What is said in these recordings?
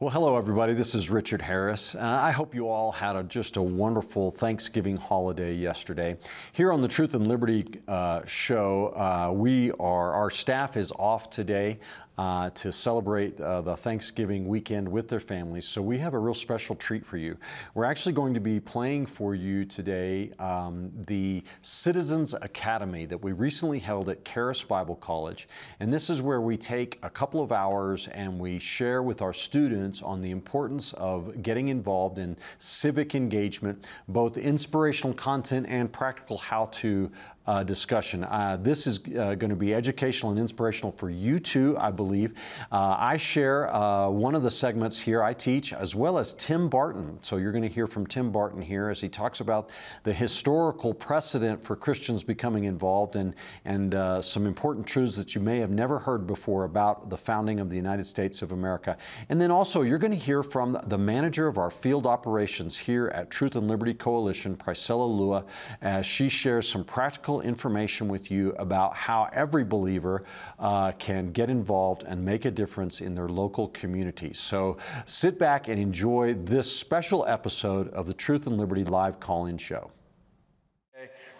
Well, hello, everybody. This is Richard Harris. Uh, I hope you all had a, just a wonderful Thanksgiving holiday yesterday. Here on the Truth and Liberty uh, show, uh, we are our staff is off today uh, to celebrate uh, the Thanksgiving weekend with their families. So we have a real special treat for you. We're actually going to be playing for you today um, the Citizens Academy that we recently held at Charis Bible College. And this is where we take a couple of hours and we share with our students on the importance of getting involved in civic engagement, both inspirational content and practical how to uh, discussion. Uh, this is uh, going to be educational and inspirational for you too, I believe. Uh, I share uh, one of the segments here I teach, as well as Tim Barton. So you're going to hear from Tim Barton here as he talks about the historical precedent for Christians becoming involved and, and uh, some important truths that you may have never heard before about the founding of the United States of America. And then also, you're going to hear from the manager of our field operations here at Truth and Liberty Coalition, Priscilla Lua, as she shares some practical information with you about how every believer uh, can get involved and make a difference in their local community. So sit back and enjoy this special episode of the Truth and Liberty live call in show.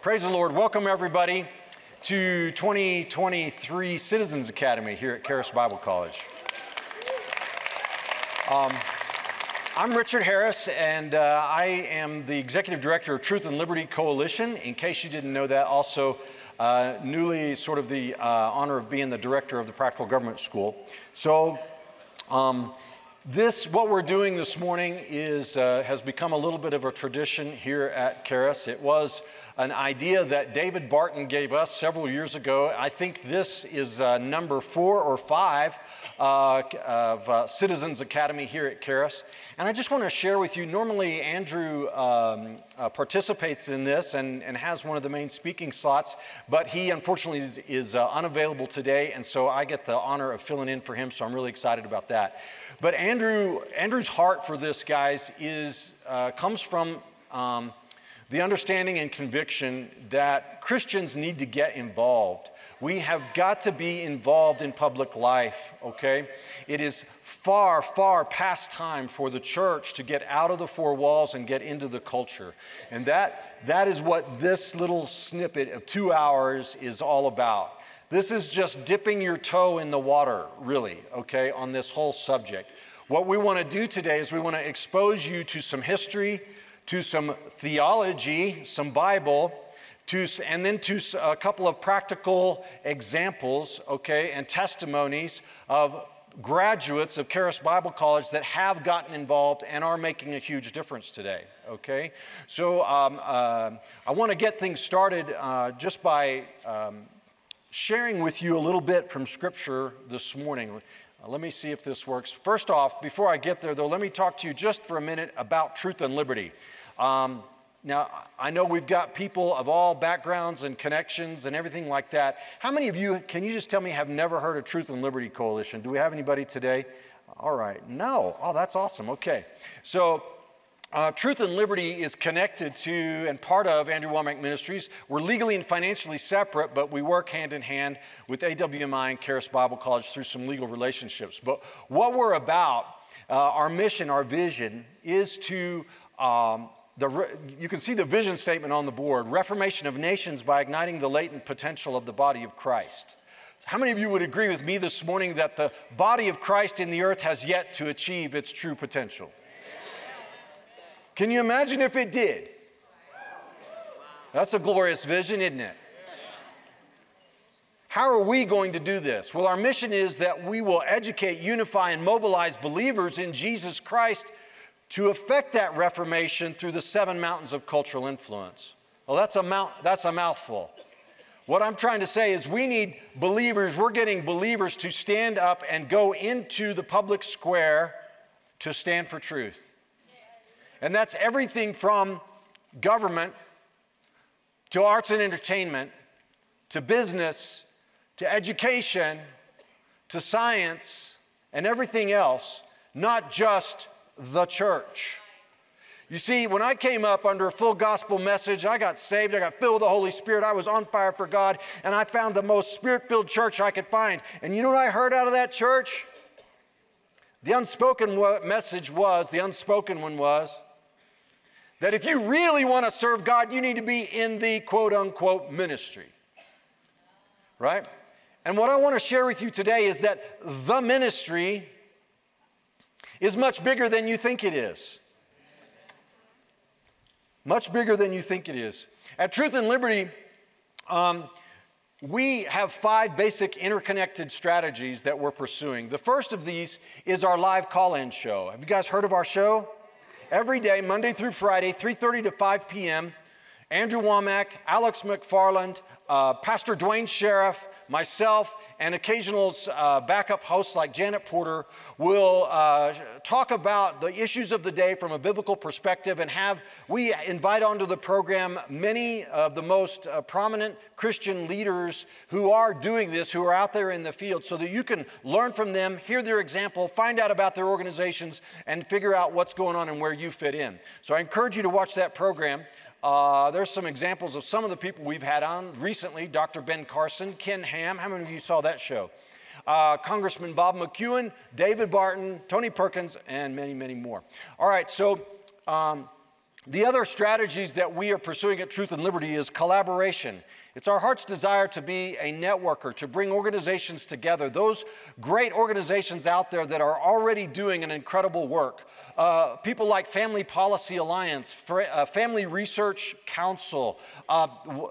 Praise the Lord. Welcome, everybody, to 2023 Citizens Academy here at Charis Bible College. Um, I'm Richard Harris, and uh, I am the Executive Director of Truth and Liberty Coalition. In case you didn't know that, also uh, newly sort of the uh, honor of being the Director of the Practical Government School. So, um, this, what we're doing this morning, is, uh, has become a little bit of a tradition here at Charis. It was an idea that David Barton gave us several years ago. I think this is uh, number four or five uh, of uh, Citizens Academy here at Charis. And I just want to share with you normally, Andrew um, uh, participates in this and, and has one of the main speaking slots, but he unfortunately is, is uh, unavailable today. And so I get the honor of filling in for him. So I'm really excited about that. But Andrew, Andrew's heart for this, guys, is, uh, comes from. Um, the understanding and conviction that Christians need to get involved. We have got to be involved in public life, okay? It is far, far past time for the church to get out of the four walls and get into the culture. And that, that is what this little snippet of two hours is all about. This is just dipping your toe in the water, really, okay, on this whole subject. What we want to do today is we want to expose you to some history, to some theology, some Bible, to, and then to a couple of practical examples, okay, and testimonies of graduates of Charis Bible College that have gotten involved and are making a huge difference today, okay? So um, uh, I want to get things started uh, just by um, sharing with you a little bit from Scripture this morning. Uh, let me see if this works. First off, before I get there, though, let me talk to you just for a minute about truth and liberty. Um, now, I know we've got people of all backgrounds and connections and everything like that. How many of you, can you just tell me, have never heard of Truth and Liberty Coalition? Do we have anybody today? All right. No. Oh, that's awesome. Okay. So, uh, Truth and Liberty is connected to and part of Andrew Wommack Ministries. We're legally and financially separate, but we work hand in hand with AWMI and Charis Bible College through some legal relationships. But what we're about, uh, our mission, our vision, is to um, the, you can see the vision statement on the board Reformation of nations by igniting the latent potential of the body of Christ. How many of you would agree with me this morning that the body of Christ in the earth has yet to achieve its true potential? Can you imagine if it did? That's a glorious vision, isn't it? How are we going to do this? Well, our mission is that we will educate, unify, and mobilize believers in Jesus Christ to effect that reformation through the seven mountains of cultural influence. Well, that's a, mount, that's a mouthful. What I'm trying to say is we need believers, we're getting believers to stand up and go into the public square to stand for truth. And that's everything from government to arts and entertainment to business to education to science and everything else, not just the church. You see, when I came up under a full gospel message, I got saved, I got filled with the Holy Spirit, I was on fire for God, and I found the most spirit filled church I could find. And you know what I heard out of that church? The unspoken message was, the unspoken one was, that if you really want to serve God, you need to be in the quote unquote ministry. Right? And what I want to share with you today is that the ministry is much bigger than you think it is. Much bigger than you think it is. At Truth and Liberty, um, we have five basic interconnected strategies that we're pursuing. The first of these is our live call-in show. Have you guys heard of our show? Every day, Monday through Friday, 3:30 to 5 p.m. Andrew Wommack, Alex McFarland, uh, Pastor Duane Sheriff, myself, and occasional uh, backup hosts like Janet Porter will uh, talk about the issues of the day from a biblical perspective and have, we invite onto the program many of the most uh, prominent Christian leaders who are doing this, who are out there in the field, so that you can learn from them, hear their example, find out about their organizations, and figure out what's going on and where you fit in. So I encourage you to watch that program. Uh, there's some examples of some of the people we've had on recently Dr. Ben Carson, Ken Ham. How many of you saw that show? Uh, Congressman Bob McEwen, David Barton, Tony Perkins, and many, many more. All right, so um, the other strategies that we are pursuing at Truth and Liberty is collaboration. It's our heart's desire to be a networker, to bring organizations together, those great organizations out there that are already doing an incredible work. Uh, people like Family Policy Alliance, uh, Family Research Council, uh,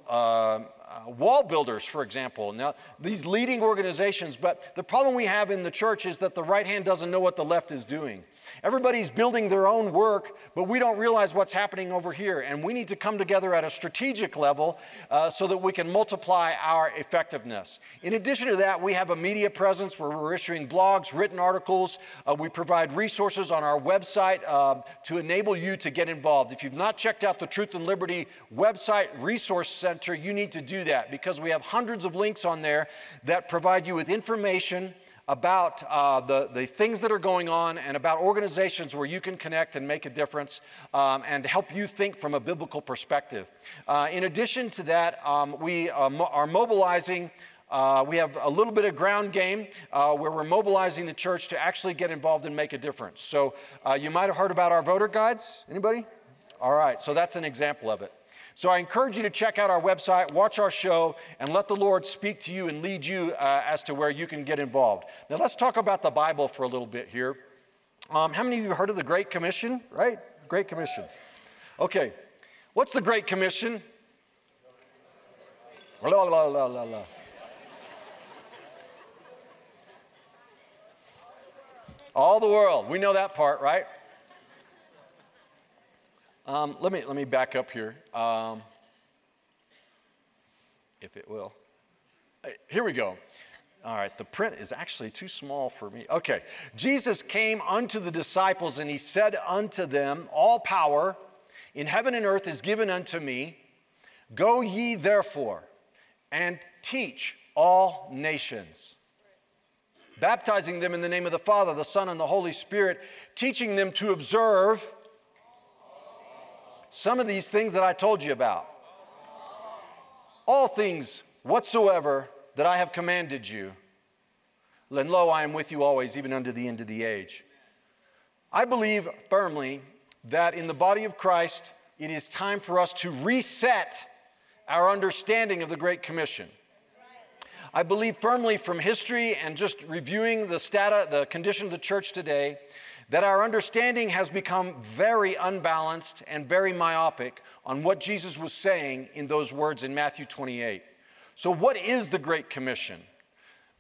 uh uh, WallBuilders, for example. Now, these leading organizations, but the problem we have in the church is that the right hand doesn't know what the left is doing. Everybody's building their own work, but we don't realize what's happening over here. And we need to come together at a strategic level uh, so that we can multiply our effectiveness. In addition to that, we have a media presence where we're issuing blogs, written articles. Uh, we provide resources on our website uh, to enable you to get involved. If you've not checked out the Truth and Liberty website resource center, you need to do that because we have hundreds of links on there that provide you with information about uh, the, the things that are going on and about organizations where you can connect and make a difference um, and help you think from a biblical perspective. Uh, in addition to that, um, we uh, mo- are mobilizing. Uh, we have a little bit of ground game uh, where we're mobilizing the church to actually get involved and make a difference. So you might have heard about our voter guides. Anybody? All right, so that's an example of it. So I encourage you to check out our website, watch our show, and let the Lord speak to you and lead you uh, as to where you can get involved. Now let's talk about the Bible for a little bit here. Um, how many of you have heard of the Great Commission? Right? Great Commission. Okay, what's the Great Commission? La, la, la, la, la. All the world. We know that part, right? Um, let, me, let me back up here, um, if it will. Here we go. All right, the print is actually too small for me. Okay. Jesus came unto the disciples and he said unto them, All power in heaven and earth is given unto me. Go ye therefore and teach all nations, baptizing them in the name of the Father, the Son, and the Holy Spirit, teaching them to observe some of these things that I told you about. All things whatsoever that I have commanded you. And lo, I am with you always, even unto the end of the age. I believe firmly that in the body of Christ, it is time for us to reset our understanding of the Great Commission. I believe firmly from history and just reviewing the stata, the condition of the church today, that our understanding has become very unbalanced and very myopic on what Jesus was saying in those words in Matthew 28. So, what is the Great Commission?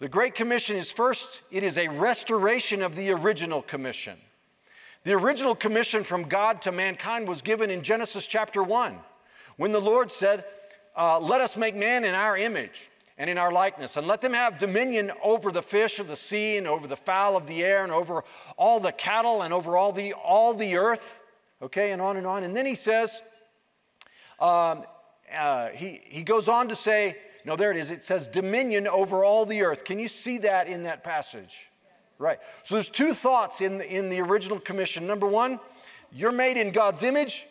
The Great Commission is first, it is a restoration of the original commission. The original commission from God to mankind was given in Genesis chapter 1 when the Lord said, uh, let us make man in our image and in our likeness, and let them have dominion over the fish of the sea and over the fowl of the air and over all the cattle and over all the all the earth. Okay, and on and on. And then he says, um, uh, he, he goes on to say, no, there it is. It says dominion over all the earth. Can you see that in that passage? Right. So there's two thoughts in the, in the original commission. Number one, you're made in God's image.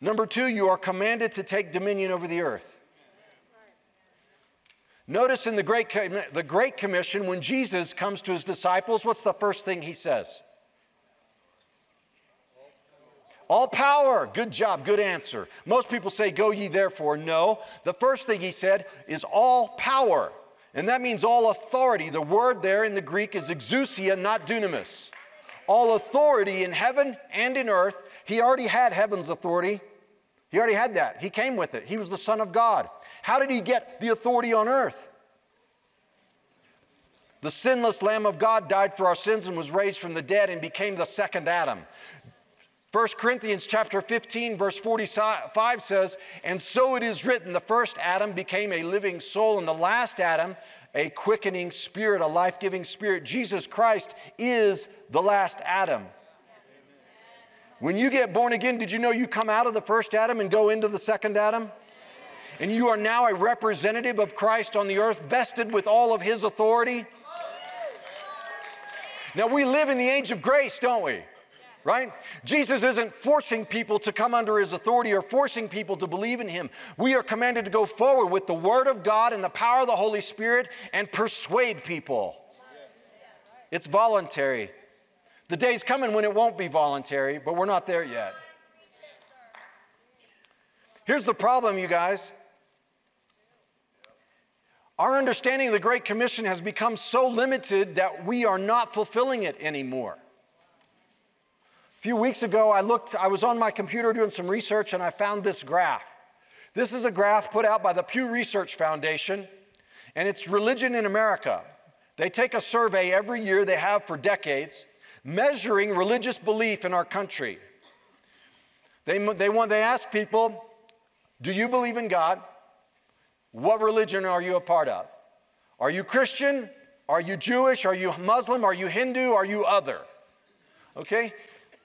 Number two, you are commanded to take dominion over the earth. Notice in the Great, the Great Commission, when Jesus comes to his disciples, what's the first thing he says? All power. Good job, good answer. Most people say, Go ye therefore. No. The first thing he said is all power. And that means all authority. The word there in the Greek is exousia, not dunamis. All authority in heaven and in earth. He already had heaven's authority. He already had that. He came with it. He was the Son of God. How did he get the authority on earth? The sinless Lamb of God died for our sins and was raised from the dead and became the second Adam. 1 Corinthians chapter 15 verse 45 says, "And so it is written, the first Adam became a living soul and the last Adam a quickening spirit, a life-giving spirit. Jesus Christ is the last Adam." When you get born again, did you know you come out of the first Adam and go into the second Adam? And you are now a representative of Christ on the earth, vested with all of his authority. Now, we live in the age of grace, don't we? Right? Jesus isn't forcing people to come under his authority or forcing people to believe in him. We are commanded to go forward with the word of God and the power of the Holy Spirit and persuade people. It's voluntary. The day's coming when it won't be voluntary, but we're not there yet. Here's the problem, you guys. Our understanding of the Great Commission has become so limited that we are not fulfilling it anymore. A few weeks ago, I looked, I was on my computer doing some research and I found this graph. This is a graph put out by the Pew Research Foundation, and it's Religion in America. They take a survey every year, they have for decades measuring religious belief in our country. They, they, want, they ask people, Do you believe in God? What religion are you a part of? Are you Christian? Are you Jewish? Are you Muslim? Are you Hindu? Are you other? Okay?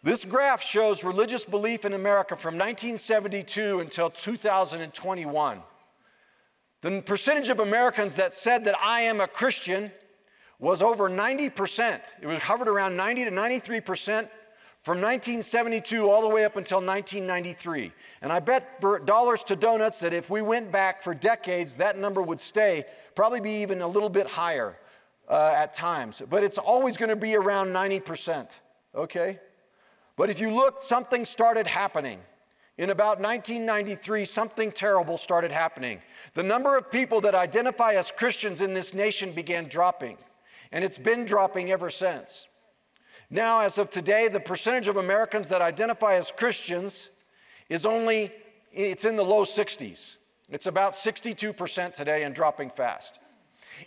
This graph shows religious belief in America from 1972 until 2021. The percentage of Americans that said that I am a Christian was over 90%. It was hovered around 90 to 93% from 1972 all the way up until 1993. And I bet for dollars to donuts that if we went back for decades, that number would stay, probably be even a little bit higher uh, at times. But it's always going to be around 90%, okay? But if you look, something started happening. In about 1993, something terrible started happening. The number of people that identify as Christians in this nation began dropping and it's been dropping ever since. Now, as of today, the percentage of Americans that identify as Christians is only, it's in the low 60s. It's about 62% today and dropping fast.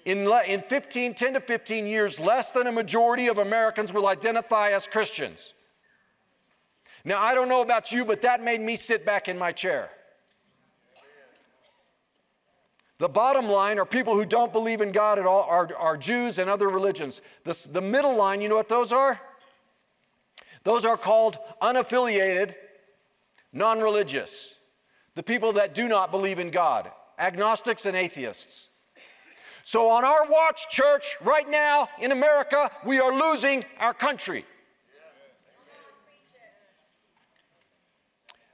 In, le, in 15, 10 to 15 years, less than a majority of Americans will identify as Christians. Now, I don't know about you, but that made me sit back in my chair. The bottom line are people who don't believe in God at all, are, are Jews and other religions. The, the middle line, you know what those are? Those are called unaffiliated, non religious. The people that do not believe in God, agnostics and atheists. So, on our watch, church, right now in America, we are losing our country.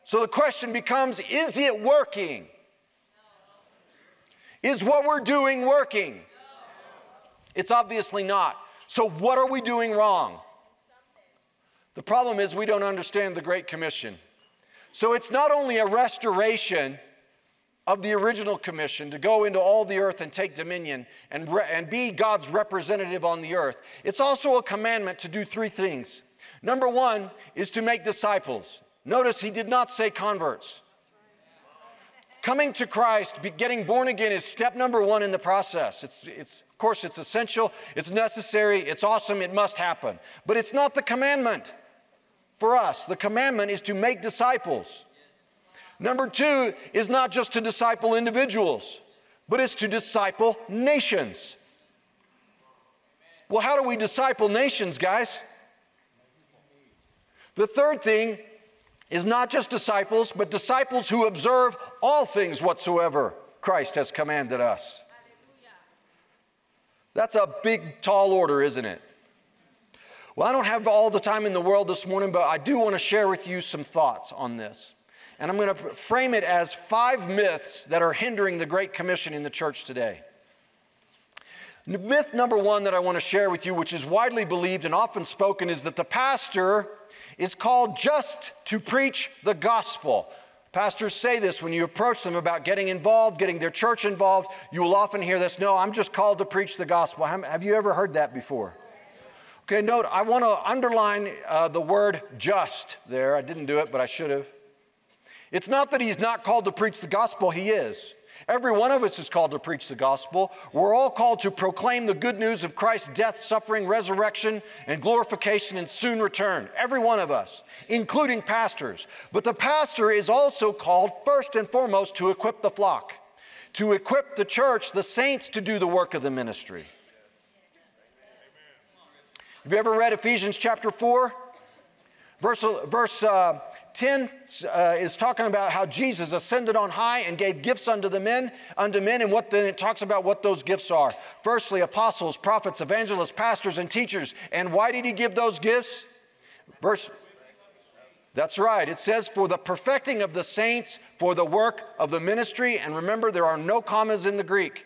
So the question becomes is it working? Is what we're doing working? It's obviously not. So, what are we doing wrong? The problem is we don't understand the Great Commission. So, it's not only a restoration of the original commission to go into all the earth and take dominion and, re- and be God's representative on the earth, it's also a commandment to do three things. Number one is to make disciples. Notice he did not say converts. Coming to Christ, getting born again is step number one in the process. It's, it's, of course, it's essential, it's necessary, it's awesome, it must happen. But it's not the commandment for us. The commandment is to make disciples. Number two is not just to disciple individuals, but it's to disciple nations. Well, how do we disciple nations, guys? The third thing is not just disciples, but disciples who observe all things whatsoever Christ has commanded us. That's a big, tall order, isn't it? Well, I don't have all the time in the world this morning, but I do want to share with you some thoughts on this. And I'm going to frame it as five myths that are hindering the Great Commission in the church today. Myth number one that I want to share with you, which is widely believed and often spoken, is that the pastor is called just to preach the gospel. Pastors say this when you approach them about getting involved, getting their church involved. You will often hear this no, I'm just called to preach the gospel. Have you ever heard that before? Okay, note, I want to underline uh, the word just there. I didn't do it, but I should have. It's not that he's not called to preach the gospel, he is. Every one of us is called to preach the gospel. We're all called to proclaim the good news of Christ's death, suffering, resurrection, and glorification and soon return. Every one of us, including pastors. But the pastor is also called, first and foremost, to equip the flock, to equip the church, the saints, to do the work of the ministry. Have you ever read Ephesians chapter 4? Verse, verse uh, 10 uh, is talking about how Jesus ascended on high and gave gifts unto the men, unto men, and what then it talks about what those gifts are. Firstly, apostles, prophets, evangelists, pastors, and teachers. And why did he give those gifts? Verse that's right. It says, for the perfecting of the saints, for the work of the ministry. And remember, there are no commas in the Greek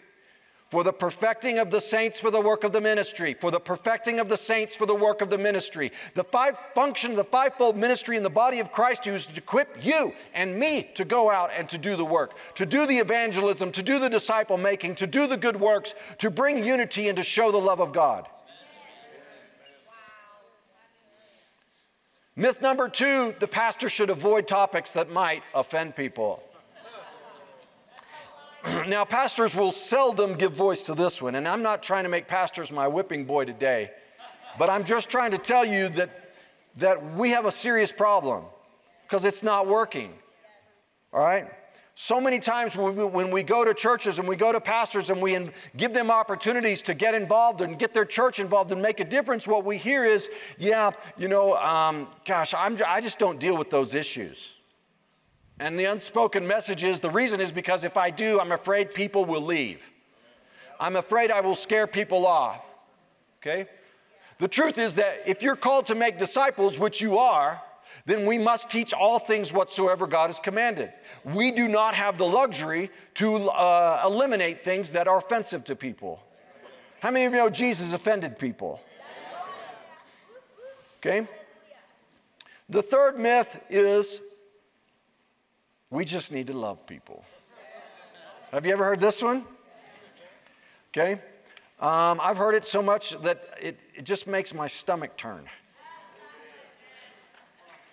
for the perfecting of the saints for the work of the ministry, for the perfecting of the saints for the work of the ministry. The five function the fivefold ministry in the body of Christ is to equip you and me to go out and to do the work, to do the evangelism, to do the disciple making, to do the good works, to bring unity and to show the love of God. Myth number two the pastor should avoid topics that might offend people. now, pastors will seldom give voice to this one, and I'm not trying to make pastors my whipping boy today, but I'm just trying to tell you that, that we have a serious problem because it's not working. All right? So many times when we, go to churches and we go to pastors and we give them opportunities to get involved and get their church involved and make a difference, what we hear is, yeah, you know, um, gosh, I'm, I just don't deal with those issues. And the unspoken message is the reason is because if I do, I'm afraid people will leave. I'm afraid I will scare people off. Okay? The truth is that if you're called to make disciples, which you are, then we must teach all things whatsoever God has commanded. We do not have the luxury to uh, eliminate things that are offensive to people. How many of you know Jesus offended people? Okay? The third myth is we just need to love people. Have you ever heard this one? Okay. Um, I've heard it so much that it, it just makes my stomach turn.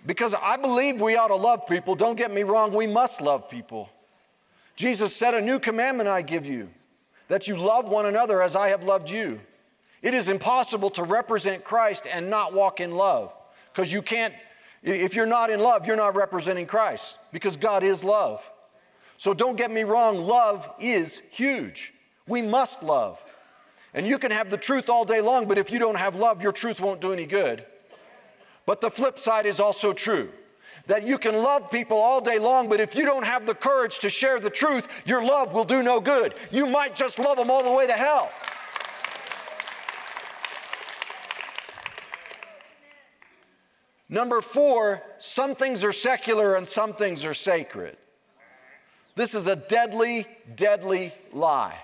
Because I believe we ought to love people. Don't get me wrong, we must love people. Jesus said, A new commandment I give you, that you love one another as I have loved you. It is impossible to represent Christ and not walk in love because you can't if you're not in love, you're not representing Christ because God is love. So don't get me wrong, love is huge. We must love. And you can have the truth all day long, but if you don't have love, your truth won't do any good. But the flip side is also true that you can love people all day long, but if you don't have the courage to share the truth, your love will do no good. You might just love them all the way to hell. Number four, some things are secular and some things are sacred. This is a deadly, deadly lie.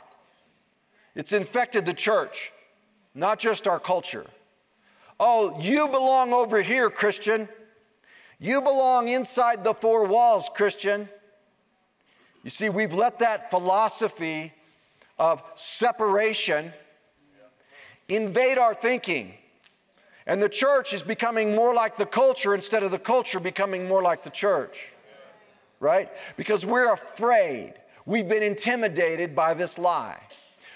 It's infected the church, not just our culture. Oh, you belong over here, Christian. You belong inside the four walls, Christian. You see, we've let that philosophy of separation invade our thinking. And the church is becoming more like the culture instead of the culture becoming more like the church. Right? Because we're afraid. We've been intimidated by this lie.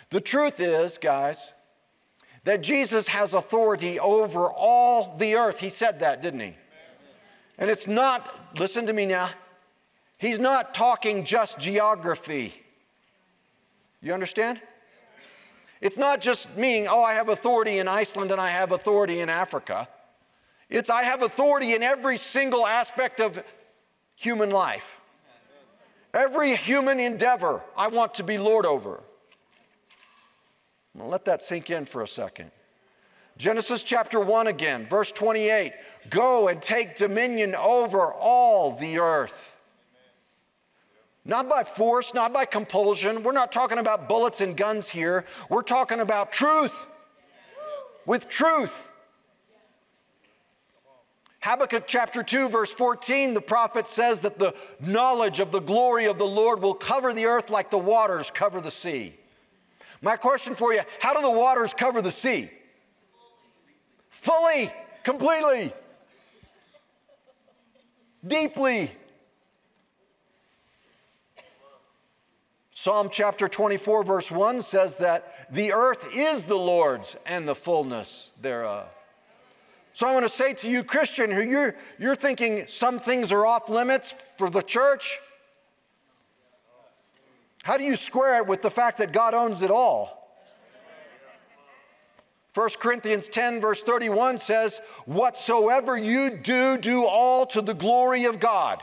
The truth is, guys, that Jesus has authority over all the earth. He said that, didn't he? And it's not, listen to me now, He's not talking just geography. You understand? It's not just meaning, oh, I have authority in Iceland and I have authority in Africa. It's I have authority in every single aspect of human life. Every human endeavor I want to be Lord over. let that sink in for a second. Genesis chapter 1 again, verse 28 Go and take dominion over all the earth. Not by force, not by compulsion. We're not talking about bullets and guns here. We're talking about truth. With truth. Habakkuk chapter 2, verse 14, the prophet says that the knowledge of the glory of the Lord will cover the earth like the waters cover the sea. My question for you how do the waters cover the sea? Fully, completely, deeply. Psalm chapter 24, verse 1 says that the earth is the Lord's and the fullness thereof. So I want to say to you, Christian, who you're, you're thinking some things are off limits for the church, how do you square it with the fact that God owns it all? 1 Corinthians 10, verse 31 says, Whatsoever you do, do all to the glory of God.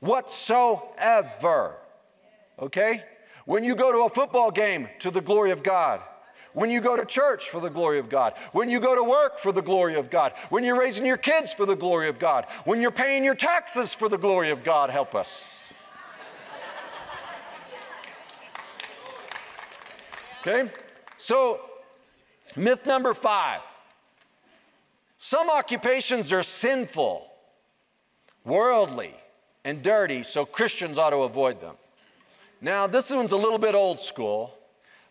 Whatsoever. Okay? When you go to a football game, to the glory of God. When you go to church, for the glory of God. When you go to work, for the glory of God. When you're raising your kids, for the glory of God. When you're paying your taxes, for the glory of God. Help us. Okay? So, myth number five some occupations are sinful, worldly, and dirty, so Christians ought to avoid them. Now, this one's a little bit old school,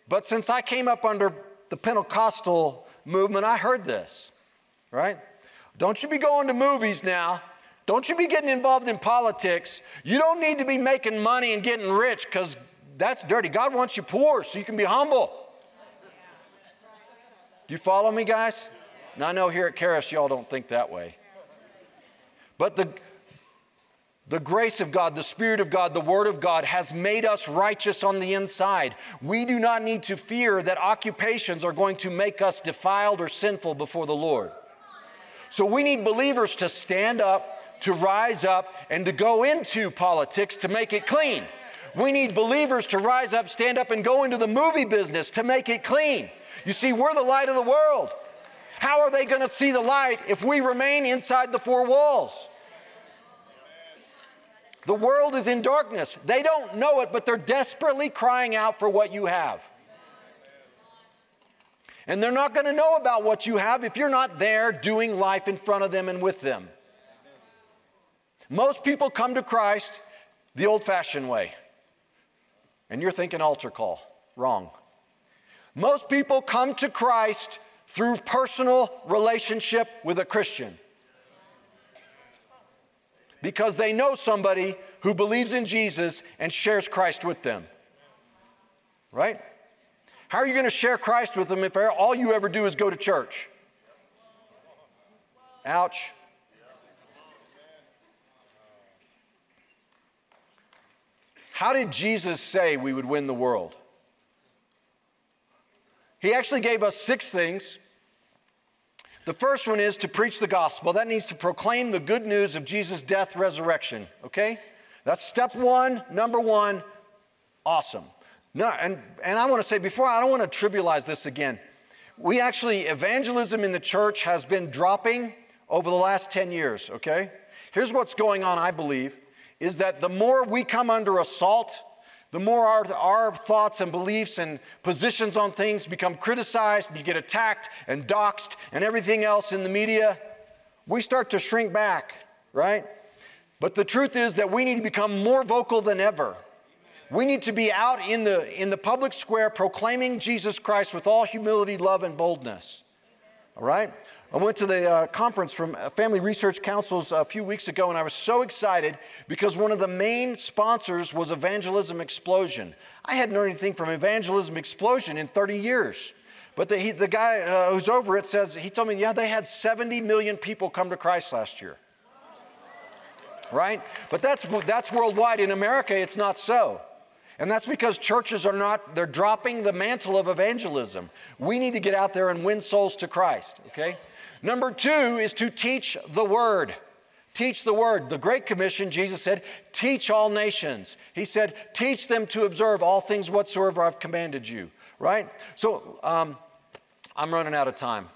but since I came up under the Pentecostal movement, I heard this, right? Don't you be going to movies now. Don't you be getting involved in politics. You don't need to be making money and getting rich because that's dirty. God wants you poor so you can be humble. Do you follow me, guys? Now, I know here at Charis, y'all don't think that way. But the, the grace of God, the Spirit of God, the Word of God has made us righteous on the inside. We do not need to fear that occupations are going to make us defiled or sinful before the Lord. So we need believers to stand up, to rise up, and to go into politics to make it clean. We need believers to rise up, stand up, and go into the movie business to make it clean. You see, we're the light of the world. How are they going to see the light if we remain inside the four walls? The world is in darkness. They don't know it, but they're desperately crying out for what you have. And they're not going to know about what you have if you're not there doing life in front of them and with them. Most people come to Christ the old fashioned way. And you're thinking altar call. Wrong. Most people come to Christ through personal relationship with a Christian because they know somebody who believes in Jesus and shares Christ with them. Right? How are you going to share Christ with them if all you ever do is go to church? Ouch. How did Jesus say we would win the world? He actually gave us six things the first one is to preach the gospel. That needs to proclaim the good news of Jesus' death, resurrection. Okay? That's step one, number one. Awesome. No, and, and I want to say before, I don't want to trivialize this again. We actually, evangelism in the church has been dropping over the last 10 years, okay? Here's what's going on, I believe, is that the more we come under assault the more our, our thoughts and beliefs and positions on things become criticized, and you get attacked and doxxed and everything else in the media, we start to shrink back, right? But the truth is that we need to become more vocal than ever. We need to be out in the, in the public square proclaiming Jesus Christ with all humility, love, and boldness. All right? I went to the uh, conference from uh, Family Research Councils a few weeks ago, and I was so excited because one of the main sponsors was Evangelism Explosion. I hadn't heard anything from Evangelism Explosion in 30 years. But the, he, the guy uh, who's over it says, he told me, yeah, they had 70 million people come to Christ last year. right? But that's, that's worldwide. In America, it's not so. And that's because churches are not, they're dropping the mantle of evangelism. We need to get out there and win souls to Christ, okay? Number two is to teach the word. Teach the word. The Great Commission, Jesus said, teach all nations. He said, teach them to observe all things whatsoever I've commanded you, right? So um, I'm running out of time.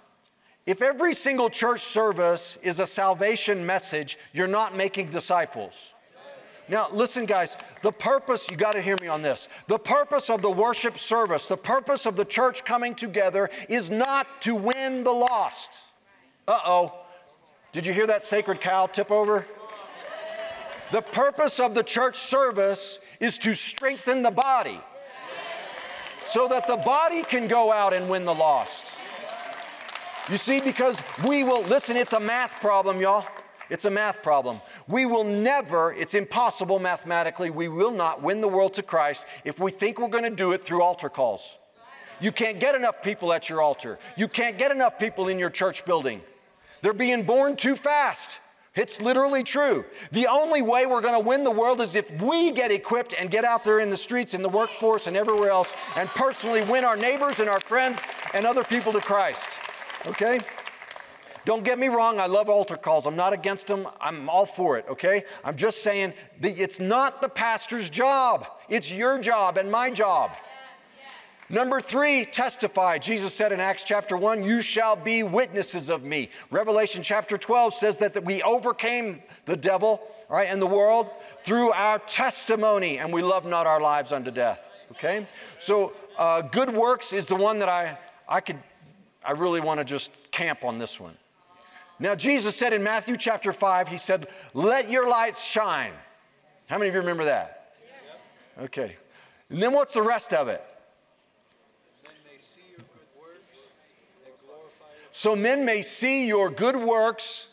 If every single church service is a salvation message, you're not making disciples. Now, listen, guys, the purpose, you got to hear me on this. The purpose of the worship service, the purpose of the church coming together is not to win the lost. Uh oh. Did you hear that sacred cow tip over? The purpose of the church service is to strengthen the body so that the body can go out and win the lost. You see, because we will, listen, it's a math problem, y'all. It's a math problem. We will never, it's impossible mathematically, we will not win the world to Christ if we think we're going to do it through altar calls. You can't get enough people at your altar. You can't get enough people in your church building. They're being born too fast. It's literally true. The only way we're going to win the world is if we get equipped and get out there in the streets, in the workforce, and everywhere else, and personally win our neighbors and our friends and other people to Christ. Okay? Don't get me wrong, I love altar calls. I'm not against them, I'm all for it, okay? I'm just saying it's not the pastor's job, it's your job and my job. Number three, testify. Jesus said in Acts chapter 1, You shall be witnesses of me. Revelation chapter 12 says that, that we overcame the devil, right, and the world through our testimony, and we love not our lives unto death. Okay? So, uh, good works is the one that I, I could, I really want to just camp on this one. Now, Jesus said in Matthew chapter 5, He said, Let your lights shine. How many of you remember that? Okay. And then what's the rest of it? So men may see your good works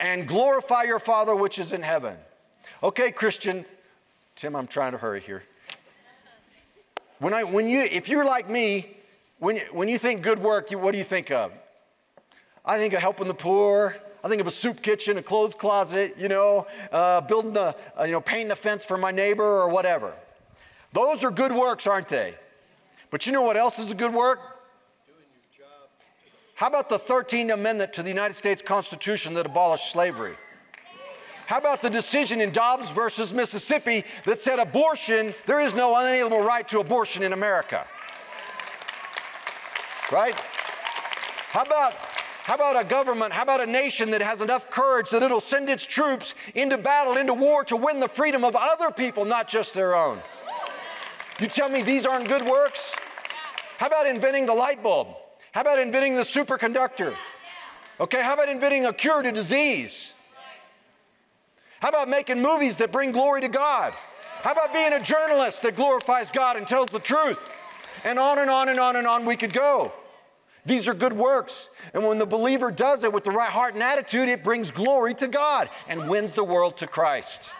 and glorify your Father which is in heaven. Okay, Christian. Tim, I'm trying to hurry here. When, I, when you, if you're like me, when you, when you think good work, you, what do you think of? I think of helping the poor. I think of a soup kitchen, a clothes closet, you know, uh, building the, uh, you know, painting a fence for my neighbor or whatever. Those are good works, aren't they? But you know what else is a good work? How about the 13th Amendment to the United States Constitution that abolished slavery? How about the decision in Dobbs versus Mississippi that said abortion, there is no unalienable right to abortion in America? Right? How about how about a government, how about a nation that has enough courage that it'll send its troops into battle, into war to win the freedom of other people, not just their own? You tell me these aren't good works? How about inventing the light bulb? How about inventing the superconductor? Okay, how about inventing a cure to disease? How about making movies that bring glory to God? How about being a journalist that glorifies God and tells the truth? And on and on and on and on we could go. These are good works. And when the believer does it with the right heart and attitude, it brings glory to God and wins the world to Christ.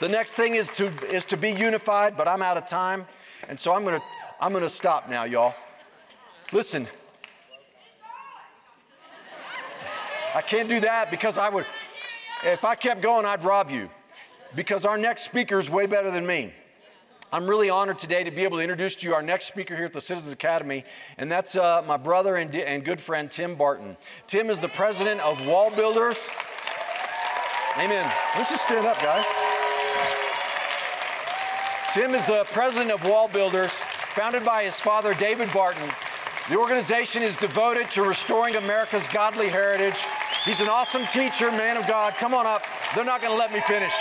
The next thing is to, is to be unified, but I'm out of time. And so I'm going to I'm going to stop now, y'all. Listen. I can't do that because I would, if I kept going, I'd rob you. Because our next speaker is way better than me. I'm really honored today to be able to introduce to you our next speaker here at the Citizens Academy, and that's uh, my brother and, and good friend Tim Barton. Tim is the president of WallBuilders. Amen. Let's just stand up, guys. Tim is the president of WallBuilders, founded by his father, David Barton. The organization is devoted to restoring America's godly heritage. He's an awesome teacher, man of God. Come on up. They're not going to let me finish.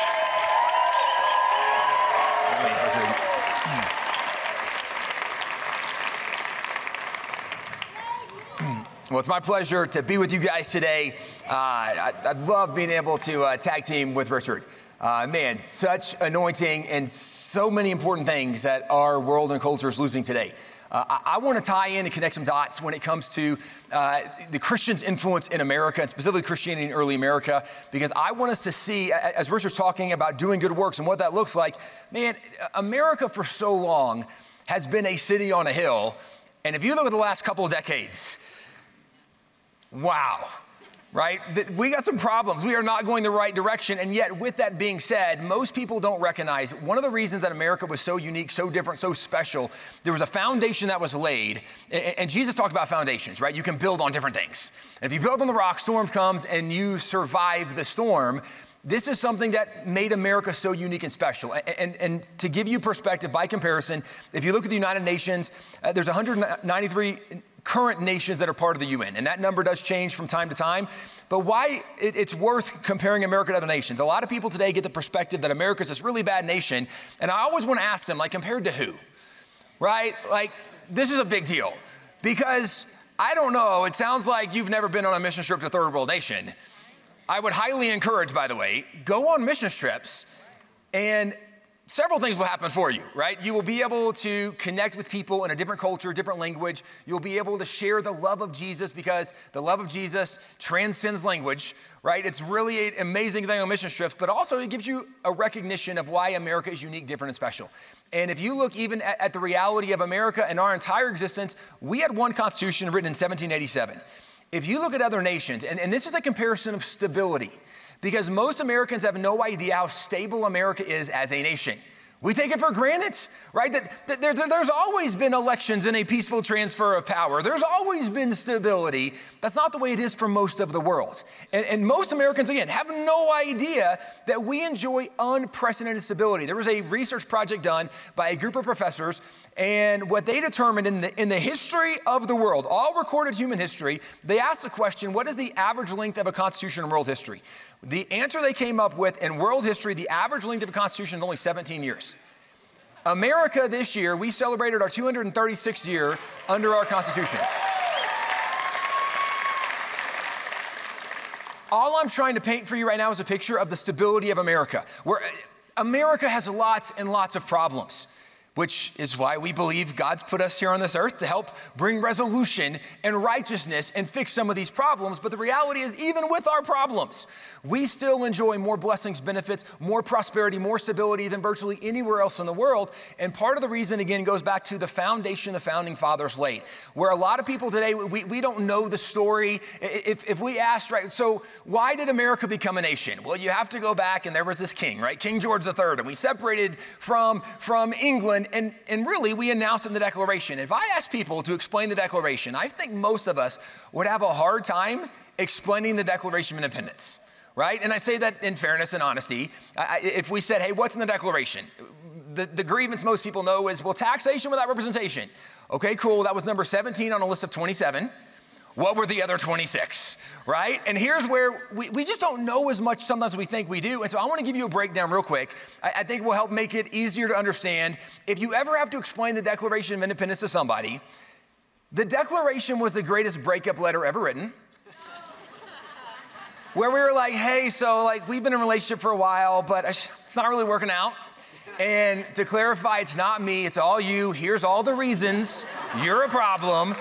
Well, it's my pleasure to be with you guys today. Uh, I, I, love being able to uh, tag team with Richard. Uh, man, such anointing and so many important things that our world and culture is losing today. Uh, I, I want to tie in and connect some dots when it comes to uh, the Christian's influence in America and specifically Christianity in early America, because I want us to see, as Richard's talking about doing good works and what that looks like, man, America for so long has been a city on a hill. And if you look at the last couple of decades, wow. Right? We got some problems. We are not going the right direction. And yet, with that being said, most people don't recognize one of the reasons that America was so unique, so different, so special. There was a foundation that was laid. And Jesus talked about foundations, right? You can build on different things. And if you build on the rock, storm comes and you survive the storm. This is something that made America so unique and special. And, and, and, to give you perspective by comparison, if you look at the United Nations, uh, there's 193 current nations that are part of the UN, and that number does change from time to time. But why it, it's worth comparing America to other nations? A lot of people today get the perspective that America is this really bad nation, and I always want to ask them, like, compared to who? Right? Like, this is a big deal because I don't know. It sounds like you've never been on a mission trip to a third world nation. I would highly encourage, by the way, go on mission trips and several things will happen for you, right? You will be able to connect with people in a different culture, different language. You'll be able to share the love of Jesus because the love of Jesus transcends language, right? It's really an amazing thing on mission trips, but also it gives you a recognition of why America is unique, different, and special. And if you look even at, at the reality of America and our entire existence, we had one constitution written in 1787 if you look at other nations, and, and this is a comparison of stability, because most Americans have no idea how stable America is as a nation. We take it for granted, right? That, that there's, there's always been elections and a peaceful transfer of power. There's always been stability. That's not the way it is for most of the world. And, and most Americans, again, have no idea that we enjoy unprecedented stability. There was a research project done by a group of professors, and what they determined in the, in the history of the world, all recorded human history, they asked the question what is the average length of a constitution in world history? The answer they came up with in world history, the average length of a constitution is only 17 years. America this year, we celebrated our 236th year under our Constitution. All I'm trying to paint for you right now is a picture of the stability of America, where uh, America has lots and lots of problems which is why we believe God's put us here on this earth to help bring resolution and righteousness and fix some of these problems. But the reality is, even with our problems, we still enjoy more blessings, benefits, more prosperity, more stability than virtually anywhere else in the world. And part of the reason, again, goes back to the foundation the founding fathers laid, where a lot of people today, we, we don't know the story. If, if we ask, right, so why did America become a nation? Well, you have to go back, and there was this king, right, King George III, and we separated from, from England and, and, and really, we announced in the Declaration. If I ask people to explain the Declaration, I think most of us would have a hard time explaining the Declaration of Independence, right? And I say that in fairness and honesty. I, if we said, hey, what's in the Declaration? The, the grievance most people know is, well, taxation without representation. Okay, cool. That was number 17 on a list of 27. What were the other 26, right? And here's where we, we just don't know as much sometimes we think we do. And so I want to give you a breakdown real quick. I, I think will help make it easier to understand. If you ever have to explain the Declaration of Independence to somebody, the Declaration was the greatest breakup letter ever written. where we were like, hey, so like we've been in a relationship for a while, but it's not really working out. And to clarify, it's not me, it's all you. Here's all the reasons. You're a problem.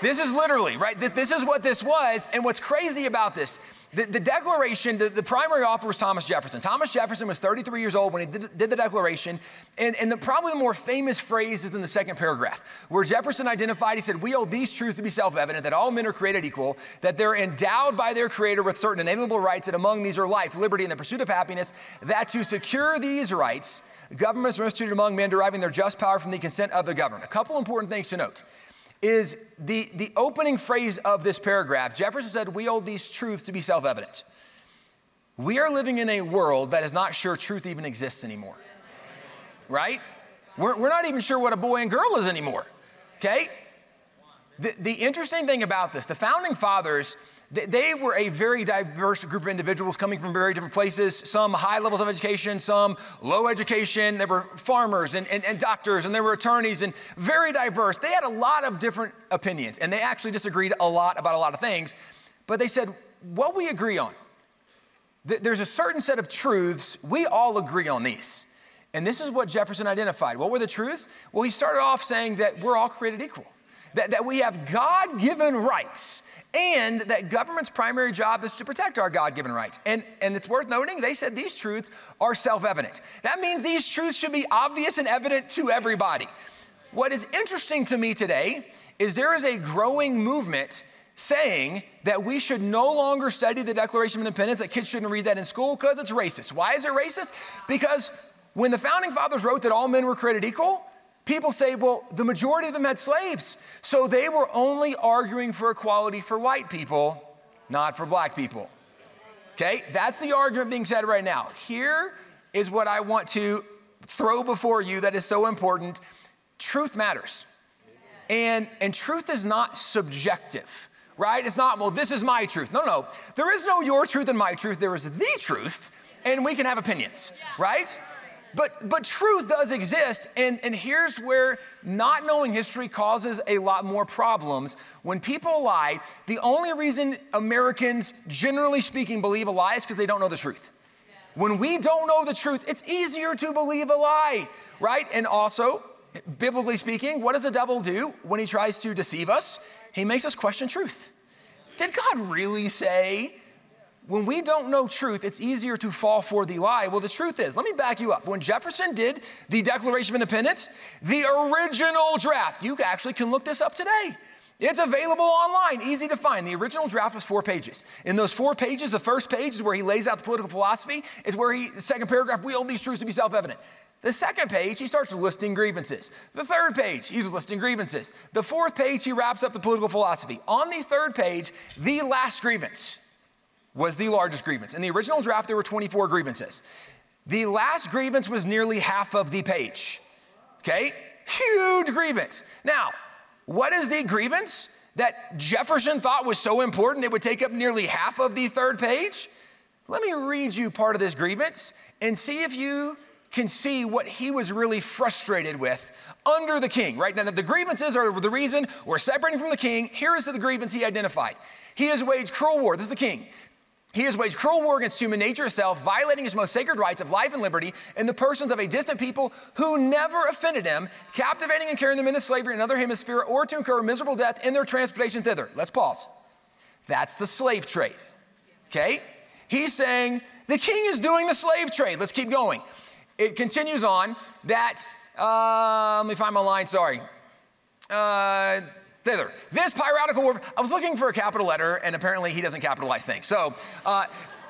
This is literally, right? This is what this was. And what's crazy about this, the, the Declaration, the, the, primary author was Thomas Jefferson. Thomas Jefferson was 33 years old when he did, did the Declaration. And, and the, probably the more famous phrase is in the second paragraph, where Jefferson identified, he said, We hold these truths to be self evident that all men are created equal, that they're endowed by their Creator with certain inalienable rights, that among these are life, liberty, and the pursuit of happiness, that to secure these rights, governments are instituted among men deriving their just power from the consent of the governed. A couple important things to note is the, the opening phrase of this paragraph. Jefferson said, We hold these truths to be self evident. We are living in a world that is not sure truth even exists anymore. Right? We're, we're not even sure what a boy and girl is anymore. Okay? The, the interesting thing about this, the founding fathers, they were a very diverse group of individuals coming from very different places, some high levels of education, some low education. There were farmers and, and, and, doctors, and there were attorneys, and very diverse. They had a lot of different opinions, and they actually disagreed a lot about a lot of things. But they said, what we agree on, th- there's a certain set of truths, we all agree on these. And this is what Jefferson identified. What were the truths? Well, he started off saying that we're all created equal, that, that we have God given rights and that government's primary job is to protect our God given rights. And, and it's worth noting, they said these truths are self evident. That means these truths should be obvious and evident to everybody. What is interesting to me today is there is a growing movement saying that we should no longer study the Declaration of Independence, that kids shouldn't read that in school because it's racist. Why is it racist? Because when the founding fathers wrote that all men were created equal, people say, well, the majority of them had slaves. So they were only arguing for equality for white people, not for black people. Okay, that's the argument being said right now. Here is what I want to throw before you that is so important truth matters. And, and truth is not subjective, right? It's not, well, this is my truth. No, no. There is no your truth and my truth. There is the truth, and we can have opinions, right? But, but truth does exist, and, and here's where not knowing history causes a lot more problems. When people lie, the only reason Americans, generally speaking, believe a lie is because they don't know the truth. When we don't know the truth, it's easier to believe a lie, right? And also, biblically speaking, what does the devil do when he tries to deceive us? He makes us question truth. Did God really say? When we don't know truth, it's easier to fall for the lie. Well, the truth is, let me back you up. When Jefferson did the Declaration of Independence, the original draft, you actually can look this up today. It's available online, easy to find. The original draft was four pages. In those four pages, the first page is where he lays out the political philosophy. It's where he, the second paragraph, we hold these truths to be self evident. The second page, he starts listing grievances. The third page, he's listing grievances. The fourth page, he wraps up the political philosophy. On the third page, the last grievance was the largest grievance. In the original draft, there were 24 grievances. The last grievance was nearly half of the page. Okay? Huge grievance. Now, what is the grievance that Jefferson thought was so important it would take up nearly half of the third page? Let me read you part of this grievance and see if you can see what he was really frustrated with under the king, right? Now, the grievances are the reason we're separating from the king. Here is the grievance he identified. He has waged cruel war. This is the king. He has waged cruel war against human nature itself, violating his most sacred rights of life and liberty in the persons of a distant people who never offended him, captivating and carrying them into slavery in another hemisphere or to incur miserable death in their transportation thither. Let's pause. That's the slave trade. Okay? He's saying the king is doing the slave trade. Let's keep going it continues on that, uh, let me find my line, sorry. Uh, thither. This piratical warfare, I was looking for a capital letter, and apparently he doesn't capitalize things. So, uh,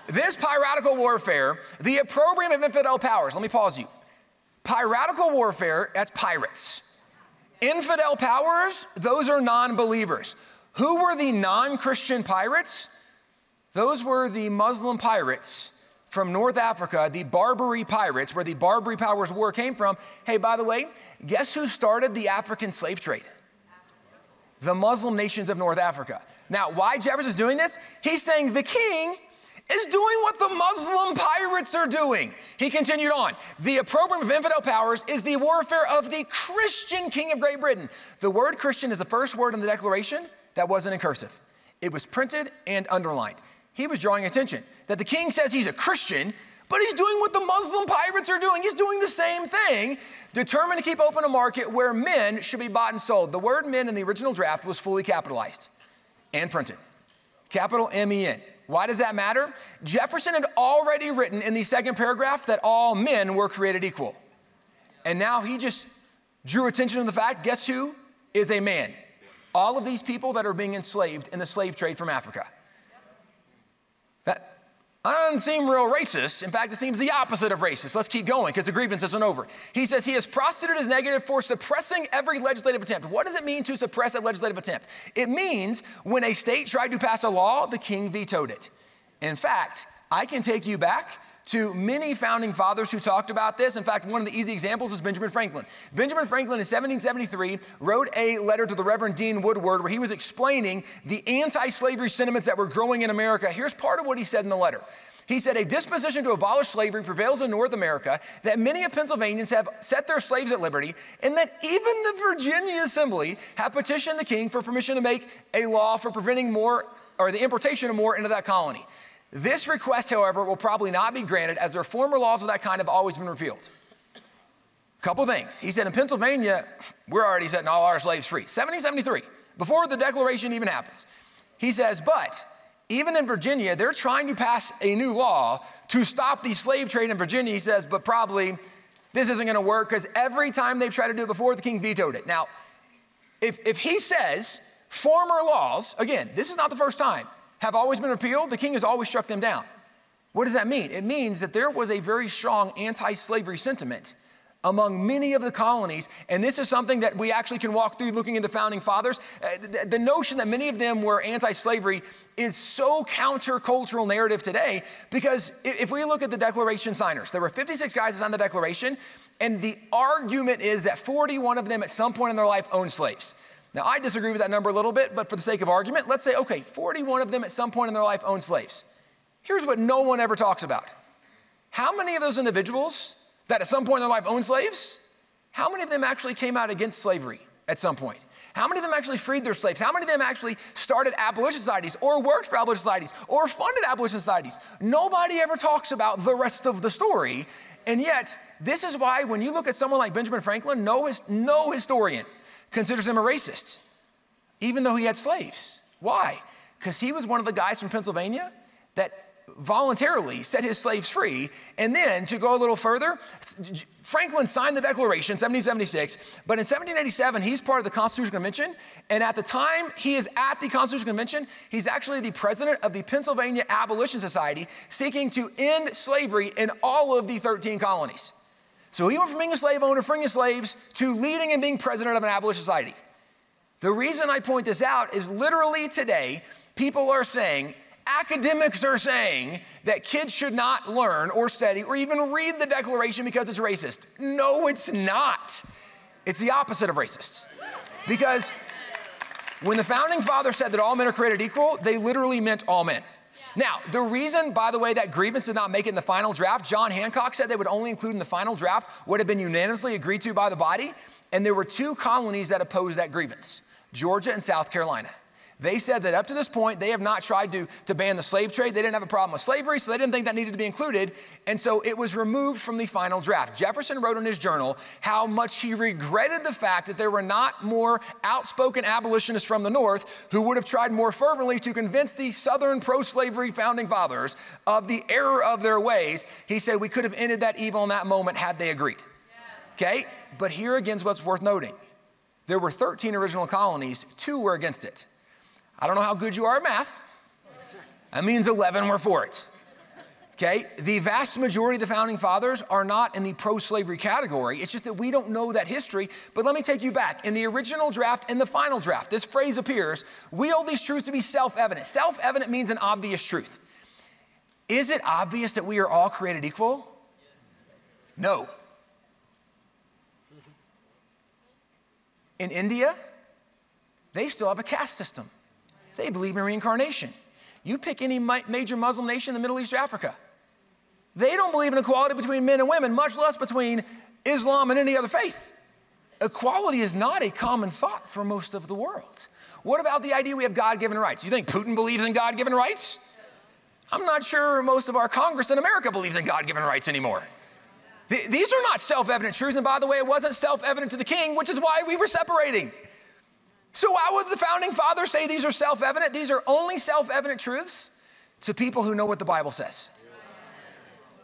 this piratical warfare, the opprobrium of infidel powers, let me pause you. Piratical warfare, that's pirates. Infidel powers, those are non believers. Who were the non Christian pirates? Those were the Muslim pirates from North Africa, the Barbary pirates, where the Barbary Powers War came from. Hey, by the way, guess who started the African slave trade? The Muslim nations of North Africa. Now, why Jefferson's doing this? He's saying the king is doing what the Muslim pirates are doing. He continued on. The opprobrium of infidel powers is the warfare of the Christian king of Great Britain. The word Christian is the first word in the Declaration that wasn't in cursive, it was printed and underlined he was drawing attention that the king says he's a Christian, but he's doing what the Muslim pirates are doing. He's doing the same thing, determined to keep open a market where men should be bought and sold. The word men in the original draft was fully capitalized and printed. Capital M E N. Why does that matter? Jefferson had already written in the second paragraph that all men were created equal. And now he just drew attention to the fact guess who is a man? All of these people that are being enslaved in the slave trade from Africa. That doesn't seem real racist. In fact, it seems the opposite of racist. Let's keep going because the grievance isn't over. He says he has prostituted his negative for suppressing every legislative attempt. What does it mean to suppress a legislative attempt? It means when a state tried to pass a law, the king vetoed it. In fact, I can take you back to many founding fathers who talked about this. In fact, one of the easy examples is Benjamin Franklin. Benjamin Franklin in 1773 wrote a letter to the Reverend Dean Woodward where he was explaining the anti slavery sentiments that were growing in America. Here's part of what he said in the letter. He said, A disposition to abolish slavery prevails in North America, that many of Pennsylvanians have set their slaves at liberty, and that even the Virginia Assembly have petitioned the king for permission to make a law for preventing more or the importation of more into that colony. This request, however, will probably not be granted as their former laws of that kind have always been repealed. Couple things. He said in Pennsylvania, we're already setting all our slaves free. 1773, before the Declaration even happens. He says, but even in Virginia, they're trying to pass a new law to stop the slave trade in Virginia. He says, but probably this isn't going to work because every time they've tried to do it before, the king vetoed it. Now, if, if he says former laws, again, this is not the first time, have always been repealed. The king has always struck them down. What does that mean? It means that there was a very strong anti slavery sentiment among many of the colonies. And this is something that we actually can walk through looking at the founding fathers. Uh, the, the, notion that many of them were anti slavery is so countercultural narrative today because if we look at the Declaration signers, there were 56 guys that signed the Declaration, and the argument is that 41 of them at some point in their life owned slaves. Now, I disagree with that number a little bit, but for the sake of argument, let's say, okay, 41 of them at some point in their life owned slaves. Here's what no one ever talks about. How many of those individuals that at some point in their life owned slaves, how many of them actually came out against slavery at some point? How many of them actually freed their slaves? How many of them actually started abolition societies or worked for abolition societies or funded abolition societies? Nobody ever talks about the rest of the story. And yet, this is why when you look at someone like Benjamin Franklin, no, no historian considers him a racist, even though he had slaves. Why? Because he was one of the guys from Pennsylvania that voluntarily set his slaves free. And then to go a little further, Franklin signed the Declaration, 1776, but in 1787, he's part of the Constitutional Convention. And at the time he is at the Constitutional Convention, he's actually the president of the Pennsylvania Abolition Society, seeking to end slavery in all of the 13 colonies. So he went from being a slave owner, freeing slaves, to leading and being president of an abolition society. The reason I point this out is literally today, people are saying, academics are saying that kids should not learn or study or even read the Declaration because it's racist. No, it's not. It's the opposite of racist. Because when the founding father said that all men are created equal, they literally meant all men. Now, the reason, by the way, that grievance did not make it in the final draft, John Hancock said they would only include in the final draft what had been unanimously agreed to by the body. And there were two colonies that opposed that grievance Georgia and South Carolina. They said that up to this point, they have not tried to, to ban the slave trade. They didn't have a problem with slavery, so they didn't think that needed to be included. And so it was removed from the final draft. Jefferson wrote in his journal how much he regretted the fact that there were not more outspoken abolitionists from the North who would have tried more fervently to convince the Southern pro slavery founding fathers of the error of their ways. He said we could have ended that evil in that moment had they agreed. Okay? But here again is what's worth noting. There were 13 original colonies, two were against it. I don't know how good you are at math. That means 11 were for it. Okay, the vast majority of the founding fathers are not in the pro slavery category. It's just that we don't know that history. But let me take you back. In the original draft and the final draft, this phrase appears we hold these truths to be self evident. Self evident means an obvious truth. Is it obvious that we are all created equal? No. In India, they still have a caste system. They believe in reincarnation. You pick any major Muslim nation in the Middle East or Africa. They don't believe in equality between men and women, much less between Islam and any other faith. Equality is not a common thought for most of the world. What about the idea we have God given rights? You think Putin believes in God given rights? I'm not sure most of our Congress in America believes in God given rights anymore. these are not self evident truths. And by the way, it wasn't self evident to the king, which is why we were separating. So, why would the founding fathers say these are self evident? These are only self evident truths to people who know what the Bible says.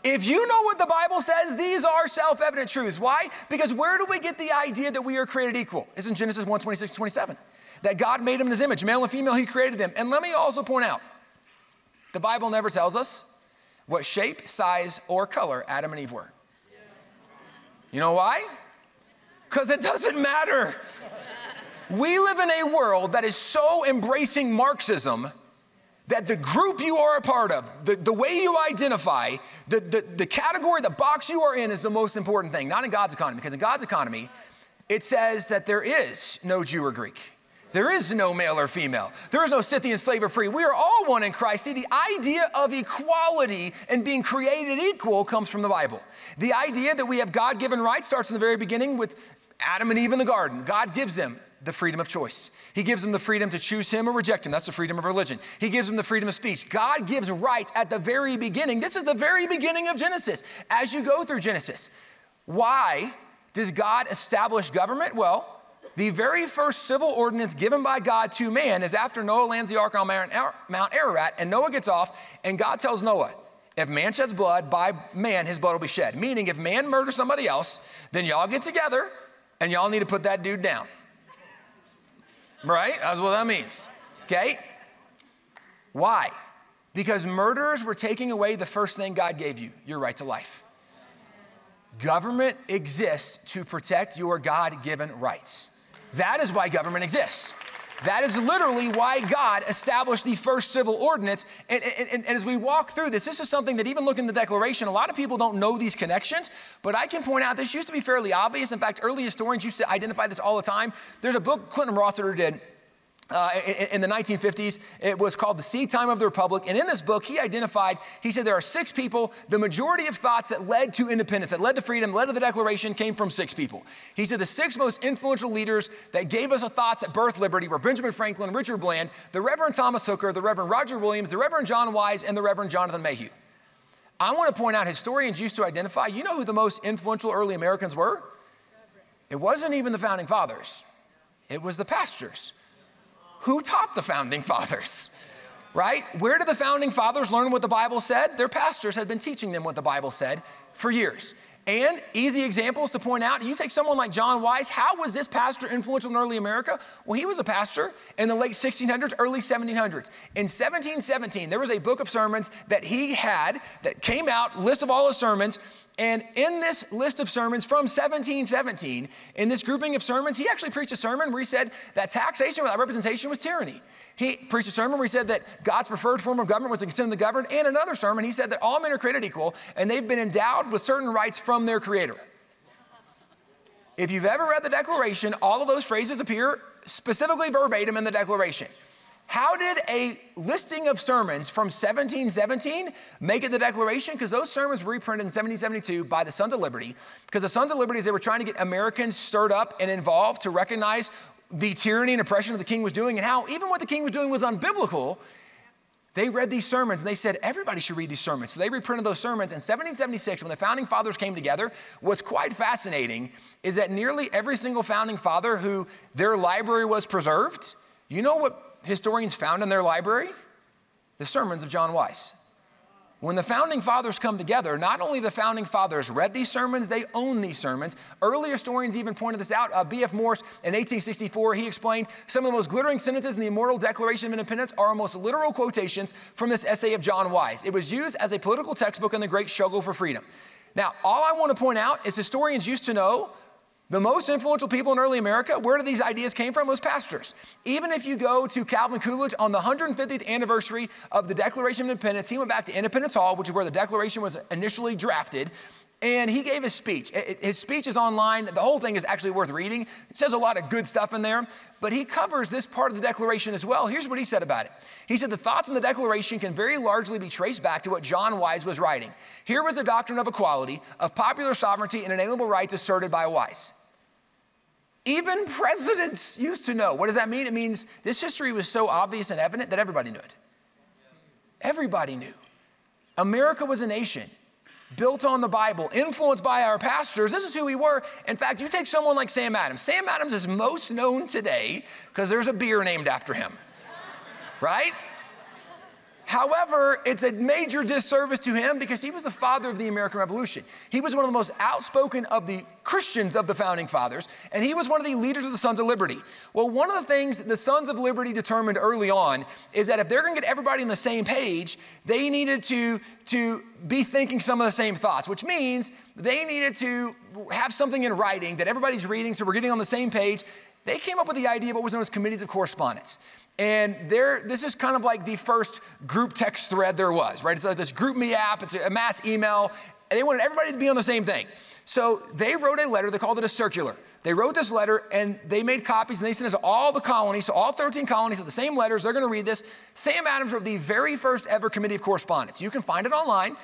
If you know what the Bible says, these are self evident truths. Why? Because where do we get the idea that we are created equal? It's in Genesis 1 26 27. That God made them in his image, male and female, he created them. And let me also point out the Bible never tells us what shape, size, or color Adam and Eve were. You know why? Because it doesn't matter. We live in a world that is so embracing Marxism that the group you are a part of, the, the way you identify, the, the, the category, the box you are in is the most important thing, not in God's economy. Because in God's economy, it says that there is no Jew or Greek. There is no male or female. There is no Scythian slave or free. We are all one in Christ. See, the idea of equality and being created equal comes from the Bible. The idea that we have God given rights starts in the very beginning with Adam and Eve in the garden. God gives them the freedom of choice. He gives them the freedom to choose him or reject him. That's the freedom of religion. He gives them the freedom of speech. God gives rights at the very beginning. This is the very beginning of Genesis. As you go through Genesis, why does God establish government? Well, the very first civil ordinance given by God to man is after Noah lands the ark on Mount Ararat, and Noah gets off, and God tells Noah, if man sheds blood, by man his blood will be shed. Meaning, if man murders somebody else, then y'all get together and y'all need to put that dude down. right? That's what that means. Okay? Why? Because murderers were taking away the first thing God gave you your right to life. Government exists to protect your God given rights. That is why government exists. That is literally why God established the first civil ordinance. And, and, and, as we walk through this, this is something that even looking at the Declaration, a lot of people don't know these connections, but I can point out this used to be fairly obvious. In fact, early historians used to identify this all the time. There's a book Clinton Rossiter did uh, in, in, the 1950s. It was called The Seed Time of the Republic. And in this book, he identified, he said there are six people. The majority of thoughts that led to independence, that led to freedom, led to the Declaration, came from six people. He said the six most influential leaders that gave us the thoughts that birthed liberty were Benjamin Franklin, Richard Bland, the Reverend Thomas Hooker, the Reverend Roger Williams, the Reverend John Wise, and the Reverend Jonathan Mayhew. I want to point out historians used to identify, you know who the most influential early Americans were? It wasn't even the founding fathers, it was the pastors who taught the founding fathers? Right? Where did the founding fathers learn what the Bible said? Their pastors had been teaching them what the Bible said for years. And easy examples to point out you take someone like John Wise, how was this pastor influential in early America? Well, he was a pastor in the late 1600s, early 1700s. In 1717, there was a book of sermons that he had that came out, list of all his sermons. And in this list of sermons from 1717, in this grouping of sermons, he actually preached a sermon where he said that taxation without representation was tyranny. He preached a sermon where he said that God's preferred form of government was to consider the governed, and another sermon, he said that all men are created equal and they've been endowed with certain rights from their Creator. If you've ever read the Declaration, all of those phrases appear specifically verbatim in the Declaration. How did a listing of sermons from 1717 make it the Declaration? Because those sermons were reprinted in 1772 by the Sons of Liberty. Because the Sons of Liberty, they were trying to get Americans stirred up and involved to recognize the tyranny and oppression that the king was doing and how even what the king was doing was unbiblical. They read these sermons and they said everybody should read these sermons. So they reprinted those sermons. In 1776, when the founding fathers came together, what's quite fascinating is that nearly every single founding father who their library was preserved, you know what historians found in their library? The sermons of John Wise. When the founding fathers come together, not only the founding fathers read these sermons, they own these sermons. Early historians even pointed this out. Uh, B.F. Morris in 1864, he explained some of the most glittering sentences in the Immortal Declaration of Independence are almost literal quotations from this essay of John Wise. It was used as a political textbook in the great struggle for freedom. Now, all I want to point out is historians used to know the most influential people in early America, where did these ideas came from? Was pastors. Even if you go to Calvin Coolidge on the 150th anniversary of the Declaration of Independence, he went back to Independence Hall, which is where the Declaration was initially drafted, and he gave his speech. His speech is online. The whole thing is actually worth reading. It says a lot of good stuff in there, but he covers this part of the Declaration as well. Here's what he said about it. He said, The thoughts in the Declaration can very largely be traced back to what John Wise was writing. Here was a doctrine of equality, of popular sovereignty, and inalienable rights asserted by Wise. Even presidents used to know. What does that mean? It means this history was so obvious and evident that everybody knew it. Everybody knew. America was a nation built on the Bible, influenced by our pastors. This is who we were. In fact, you take someone like Sam Adams. Sam Adams is most known today because there's a beer named after him, right? However, it's a major disservice to him because he was the father of the American Revolution. He was one of the most outspoken of the Christians of the founding fathers, and he was one of the leaders of the Sons of Liberty. Well, one of the things the Sons of Liberty determined early on is that if they're going to get everybody on the same page, they needed to, to be thinking some of the same thoughts, which means they needed to have something in writing that everybody's reading so we're getting on the same page. They came up with the idea of what was known as committees of correspondence. And there, this is kind of like the first group text thread there was, right? It's like this GroupMe app, it's a mass email, and they wanted everybody to be on the same thing. So they wrote a letter, they called it a circular. They wrote this letter and they made copies and they sent it to all the colonies, so all 13 colonies have the same letters. They're going to read this. Sam Adams wrote the very first ever committee of correspondence. You can find it online.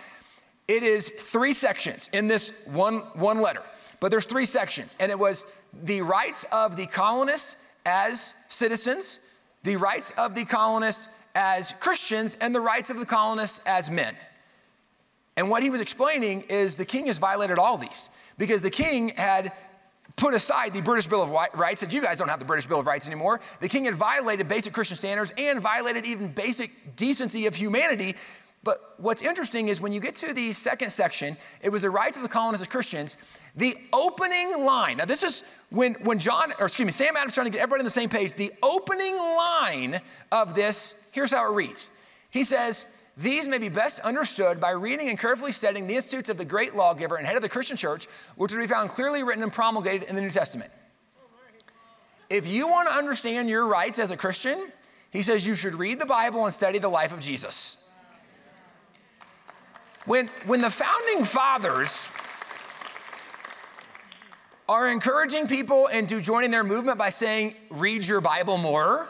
It is three sections in this one, one letter, but there's three sections. And it was the rights of the colonists as citizens, the rights of the colonists as Christians and the rights of the colonists as men. And what he was explaining is the king has violated all these because the king had put aside the British Bill of Rights, that you guys don't have the British Bill of Rights anymore. The king had violated basic Christian standards and violated even basic decency of humanity But what's interesting is when you get to the second section, it was the rights of the colonists as Christians. The opening line, now this is when, when John, or excuse me, Sam Adams trying to get everybody on the same page. The opening line of this, here's how it reads. He says, these may be best understood by reading and carefully studying the institutes of the great lawgiver and head of the Christian church, which will be found clearly written and promulgated in the New Testament. If you want to understand your rights as a Christian, he says you should read the Bible and study the life of Jesus. When, when the founding fathers are encouraging people into joining their movement by saying, read your Bible more,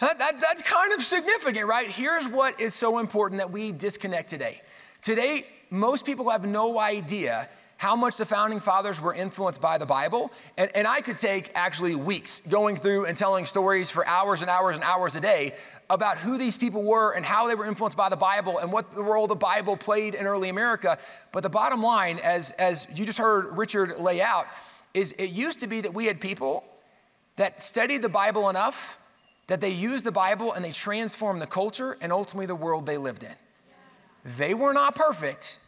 that, that, that's kind of significant, right? Here's what is so important that we disconnect today. Today, most people have no idea how much the founding fathers were influenced by the Bible. And, and I could take actually weeks going through and telling stories for hours and hours and hours a day about who these people were and how they were influenced by the Bible and what the role the Bible played in early America. But the bottom line, as, as you just heard Richard lay out, is it used to be that we had people that studied the Bible enough that they used the Bible and they transformed the culture and ultimately the world they lived in. They were not perfect,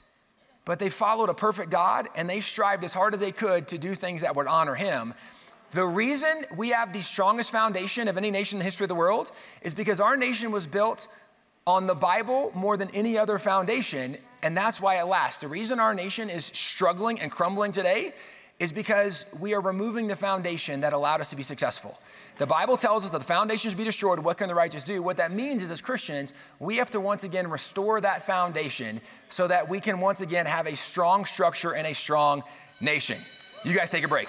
but they followed a perfect God and they strived as hard as they could to do things that would honor Him. The reason we have the strongest foundation of any nation in the history of the world is because our nation was built on the Bible more than any other foundation, and that's why it lasts. The reason our nation is struggling and crumbling today is because we are removing the foundation that allowed us to be successful. The Bible tells us that the foundations be destroyed. What can the righteous do? What that means is, as Christians, we have to once again restore that foundation so that we can once again have a strong structure and a strong nation. You guys take a break.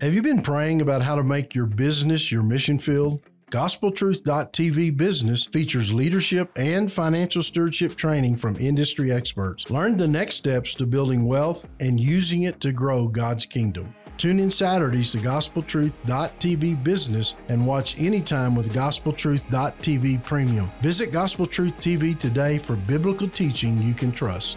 Have you been praying about how to make your business your mission field? GospelTruth.tv Business features leadership and financial stewardship training from industry experts. Learn the next steps to building wealth and using it to grow God's kingdom. Tune in Saturdays to GospelTruth.tv Business and watch anytime with GospelTruth.tv Premium. Visit Gospel Truth TV today for biblical teaching you can trust.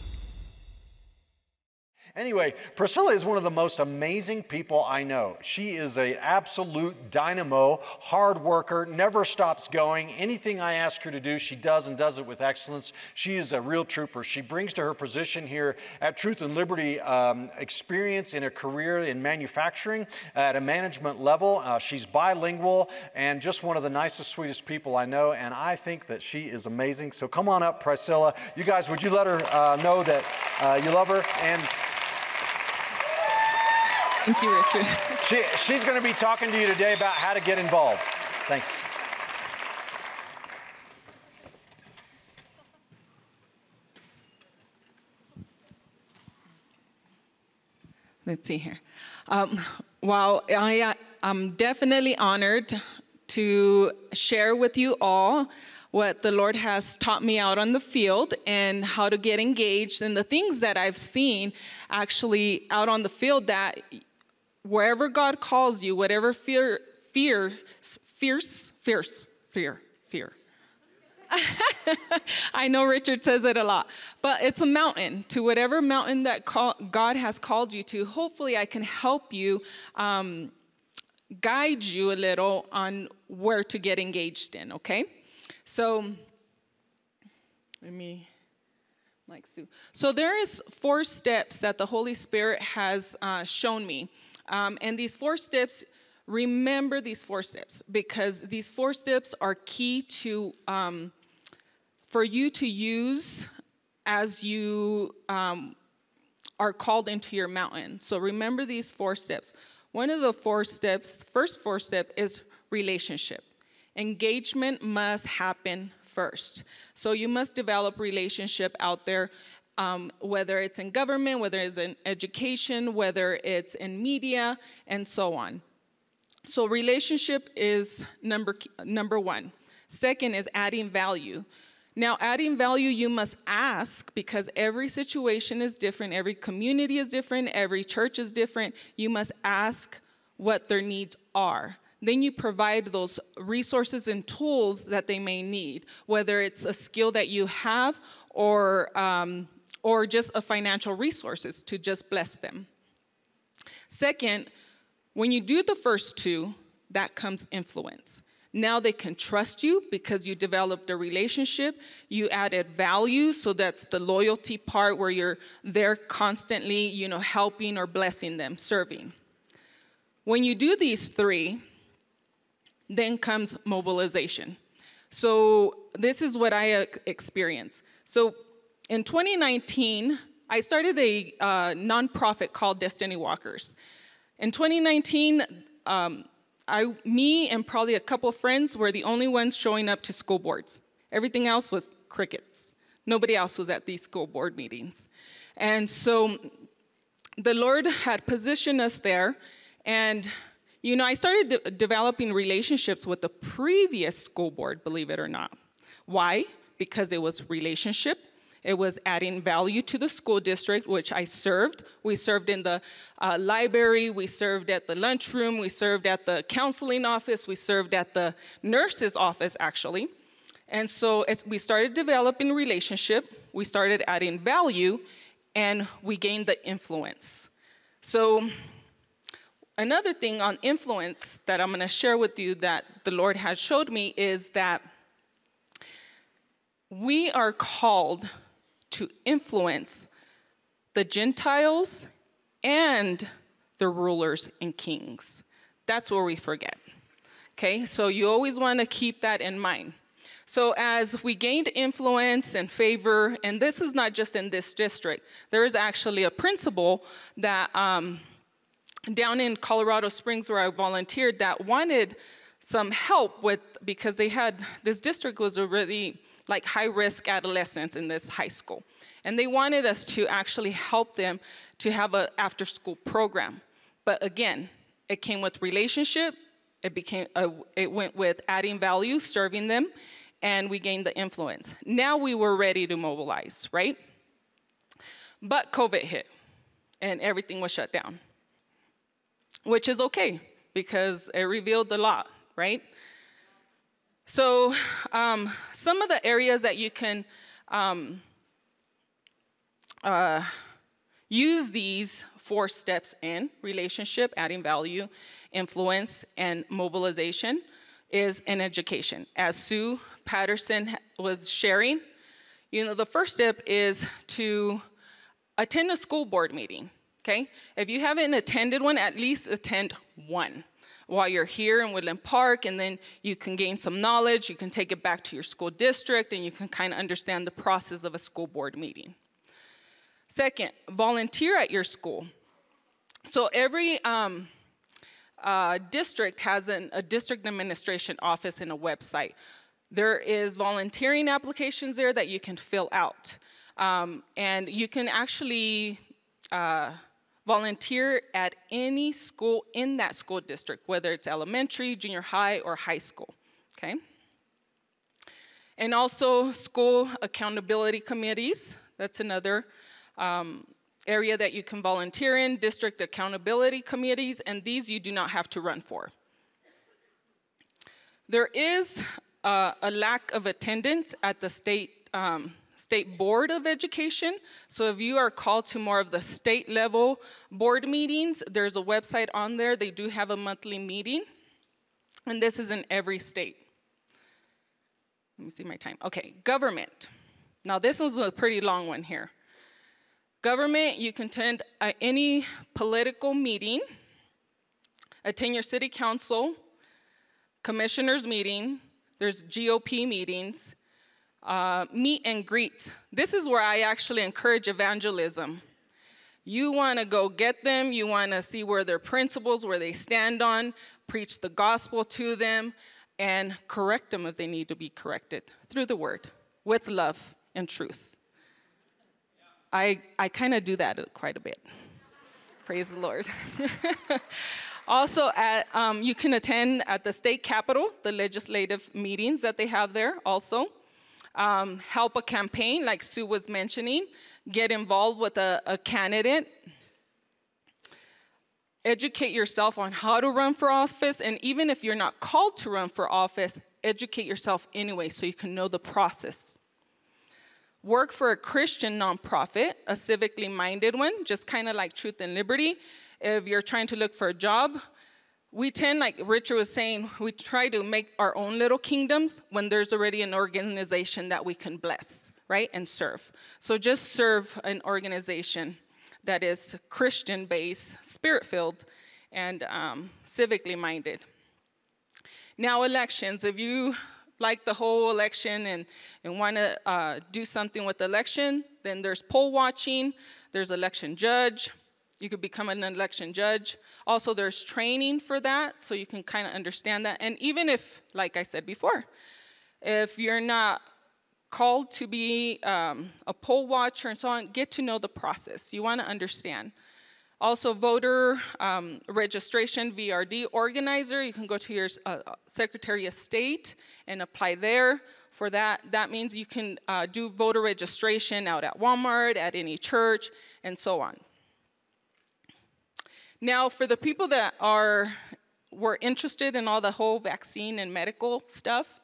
Anyway, Priscilla is one of the most amazing people I know. She is an absolute dynamo, hard worker, never stops going. Anything I ask her to do, she does and does it with excellence. She is a real trooper. She brings to her position here at Truth and Liberty um, experience in a career in manufacturing at a management level. Uh, she's bilingual and just one of the nicest, sweetest people I know. And I think that she is amazing. So come on up, Priscilla. You guys, would you let her uh, know that uh, you love her? And Thank you, Richard. She, she's going to be talking to you today about how to get involved. Thanks. Let's see here. Um, while I am definitely honored to share with you all what the Lord has taught me out on the field and how to get engaged and the things that I've seen actually out on the field that wherever God calls you, whatever fear, fear, fierce, fierce, fear, fear. I know Richard says it a lot, but it's a mountain. To whatever mountain that call, God has called you to, hopefully I can help you, um, guide you a little on where to get engaged in, okay? So, let me like Sue. So there is four steps that the Holy Spirit has uh, shown me. Um, and these four steps remember these four steps because these four steps are key to um, for you to use as you um, are called into your mountain. So remember these four steps. One of the four steps, first four step is relationship. Engagement must happen first. So you must develop relationship out there, um, whether it's in government, whether it's in education, whether it's in media, and so on. So relationship is number number one. Second is adding value. Now, adding value, you must ask because every situation is different, every community is different, every church is different. You must ask what their needs are. Then you provide those resources and tools that they may need, whether it's a skill that you have or, um, or just a financial resources to just bless them. Second, when you do the first two, that comes influence. Now they can trust you because you developed a relationship. You added value, so that's the loyalty part where you're there constantly, you know, helping or blessing them, serving. When you do these three, then comes mobilization. So this is what I uh, experience. So in 2019, I started a uh, nonprofit called Destiny Walkers. In 2019, um, I, me and probably a couple friends were the only ones showing up to school boards. Everything else was crickets. Nobody else was at these school board meetings. And so the Lord had positioned us there. And, you know, I started de- developing relationships with the previous school board, believe it or not. Why? Because it was relationship it was adding value to the school district, which I served. We served in the uh, library, we served at the lunchroom, we served at the counseling office, we served at the nurse's office, actually. And so as we started developing relationship, we started adding value, and we gained the influence. So another thing on influence that I'm going to share with you that the Lord has showed me is that we are called to influence the Gentiles and the rulers and kings. That's where we forget. Okay, so you always want to keep that in mind. So, as we gained influence and favor, and this is not just in this district, there is actually a principal that um, down in Colorado Springs where I volunteered that wanted some help with because they had this district was already like high risk adolescents in this high school. And they wanted us to actually help them to have an after school program. But again, it came with relationship, it became a, it went with adding value, serving them, and we gained the influence. Now we were ready to mobilize, right? But COVID hit and everything was shut down. Which is okay because it revealed a lot, right? So, um, some of the areas that you can um, uh, use these four steps in relationship, adding value, influence, and mobilization is in education. As Sue Patterson was sharing, you know, the first step is to attend a school board meeting, okay? If you haven't attended one, at least attend one while you're here in Woodland Park, and then you can gain some knowledge. You can take it back to your school district, and you can kind of understand the process of a school board meeting. Second, volunteer at your school. So every um, uh, district has an, a district administration office and a website. There is volunteering applications there that you can fill out. Um, and you can actually uh, volunteer at any school in that school district, whether it's elementary, junior high, or high school, okay? And also school accountability committees, that's another um, area that you can volunteer in, district accountability committees, and these you do not have to run for. There is uh, a lack of attendance at the state um, State Board of Education. So if you are called to more of the state level board meetings, there's a website on there. They do have a monthly meeting, and this is in every state. Let me see my time. Okay, government. Now, this was a pretty long one here. Government, you can attend uh, any political meeting. attend your city council, commissioners meeting, there's GOP meetings, uh, meet and greet. This is where I actually encourage evangelism. You want to go get them, you want to see where their principles, where they stand on, preach the gospel to them, and correct them if they need to be corrected through the word with love and truth. I, I kind of do that quite a bit. Praise the Lord. also, at, um, you can attend at the state capitol, the legislative meetings that they have there also. Um, help a campaign, like Sue was mentioning, get involved with a, a candidate. Educate yourself on how to run for office, and even if you're not called to run for office, educate yourself anyway so you can know the process work for a Christian nonprofit, a civically minded one, just kind of like Truth and Liberty. If you're trying to look for a job, we tend, like Richard was saying, we try to make our own little kingdoms when there's already an organization that we can bless, right, and serve. So just serve an organization that is Christian based, spirit filled, and um, civically minded. Now, elections. If you like the whole election and, and want to uh, do something with the election, then there's poll watching, there's election judge. You could become an election judge. Also, there's training for that, so you can kind of understand that. And even if, like I said before, if you're not called to be um, a poll watcher and so on, get to know the process. You want to understand. Also, voter um, registration, VRD organizer, you can go to your uh, Secretary of State and apply there. For that, that means you can uh, do voter registration out at Walmart, at any church, and so on. Now, for the people that are were interested in all the whole vaccine and medical stuff,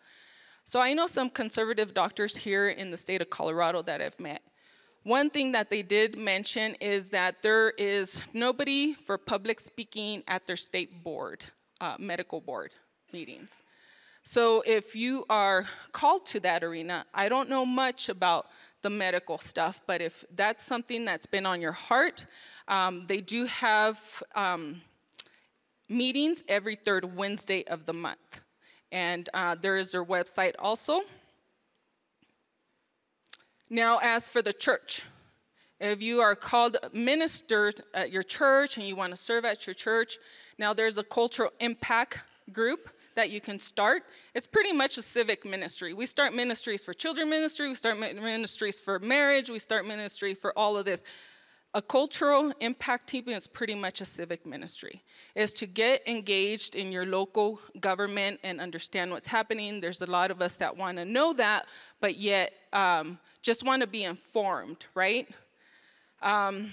so I know some conservative doctors here in the state of Colorado that I've met. One thing that they did mention is that there is nobody for public speaking at their state board, uh, medical board meetings. So if you are called to that arena, I don't know much about the medical stuff, but if that's something that's been on your heart, um, they do have um, meetings every third Wednesday of the month. And uh, there is their website also. Now, as for the church, if you are called minister at your church and you want to serve at your church, now there's a cultural impact group that you can start. It's pretty much a civic ministry. We start ministries for children ministry, we start ministries for marriage, we start ministry for all of this. A cultural impact team is pretty much a civic ministry. Is to get engaged in your local government and understand what's happening. There's a lot of us that want to know that, but yet um, just want to be informed, right? Um,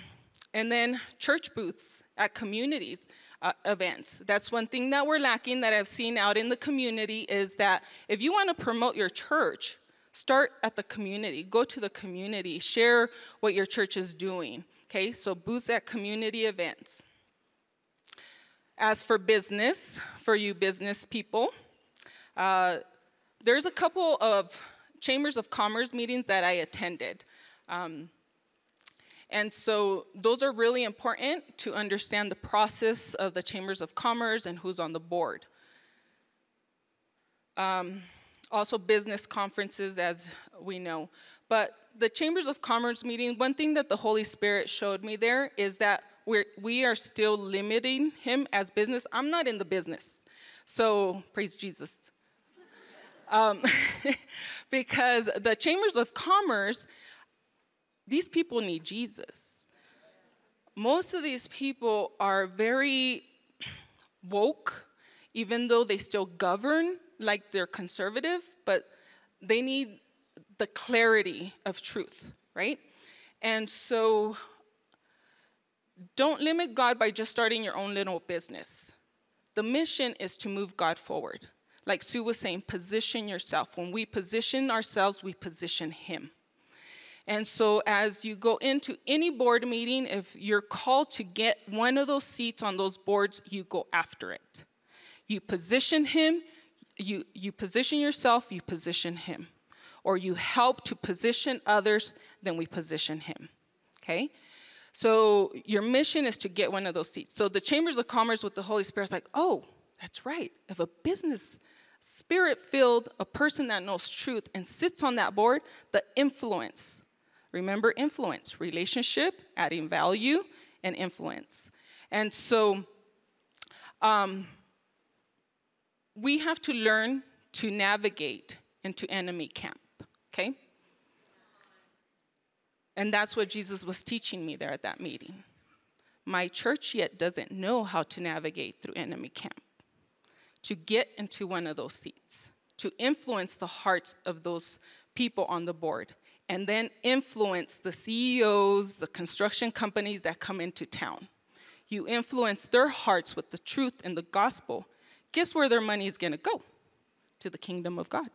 and then church booths at communities uh, events. That's one thing that we're lacking that I've seen out in the community is that if you want to promote your church, start at the community. Go to the community. Share what your church is doing. Okay, so boost at community events. As for business, for you business people, uh, there's a couple of chambers of commerce meetings that I attended. Um, and so those are really important to understand the process of the chambers of commerce and who's on the board. Um, also, business conferences, as we know. But the Chambers of Commerce meeting, one thing that the Holy Spirit showed me there is that we're, we are still limiting him as business. I'm not in the business. So, praise Jesus. Um, because the Chambers of Commerce, these people need Jesus. Most of these people are very woke, even though they still govern like they're conservative, but they need the clarity of truth, right? And so don't limit God by just starting your own little business. The mission is to move God forward. Like Sue was saying, position yourself. When we position ourselves, we position Him. And so, as you go into any board meeting, if you're called to get one of those seats on those boards, you go after it. You position Him, you, you position yourself, you position Him or you help to position others, then we position him. Okay? So your mission is to get one of those seats. So the chambers of commerce with the Holy Spirit is like, oh, that's right. If a business spirit filled, a person that knows truth and sits on that board, the influence. Remember influence, relationship, adding value, and influence. And so um, we have to learn to navigate into enemy camp, okay? And that's what Jesus was teaching me there at that meeting. My church yet doesn't know how to navigate through enemy camp, to get into one of those seats, to influence the hearts of those people on the board, and then influence the CEOs, the construction companies that come into town. You influence their hearts with the truth and the gospel. Guess where their money is going to go? To the kingdom of God,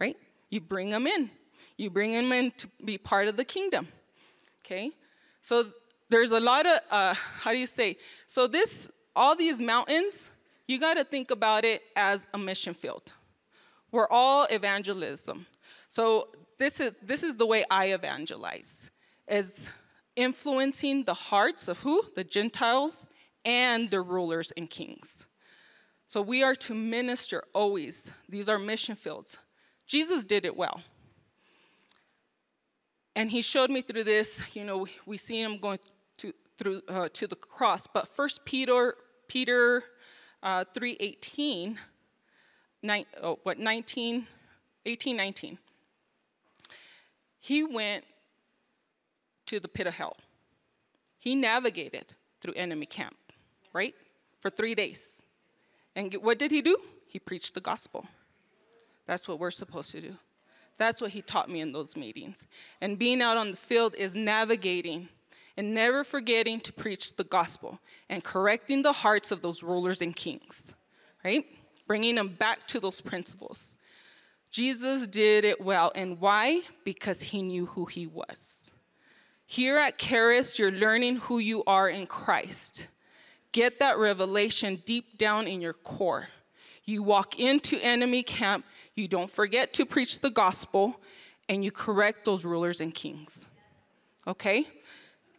right? You bring them in you bring them in to be part of the kingdom. Okay? So there's a lot of, uh, how do you say? So this, all these mountains, you got to think about it as a mission field. We're all evangelism. So this is this is the way I evangelize, is influencing the hearts of who? The Gentiles and the rulers and kings. So we are to minister always. These are mission fields. Jesus did it well. And he showed me through this, you know, we see him going to, through, uh, to the cross. But First Peter, Peter uh, 3.18, nine, oh, what, 19, 18, 19. He went to the pit of hell. He navigated through enemy camp, right? For three days. And what did he do? He preached the gospel. That's what we're supposed to do. That's what he taught me in those meetings. And being out on the field is navigating and never forgetting to preach the gospel and correcting the hearts of those rulers and kings, right? Bringing them back to those principles. Jesus did it well. And why? Because he knew who he was. Here at Charis, you're learning who you are in Christ. Get that revelation deep down in your core. You walk into enemy camp you don't forget to preach the gospel, and you correct those rulers and kings. Okay?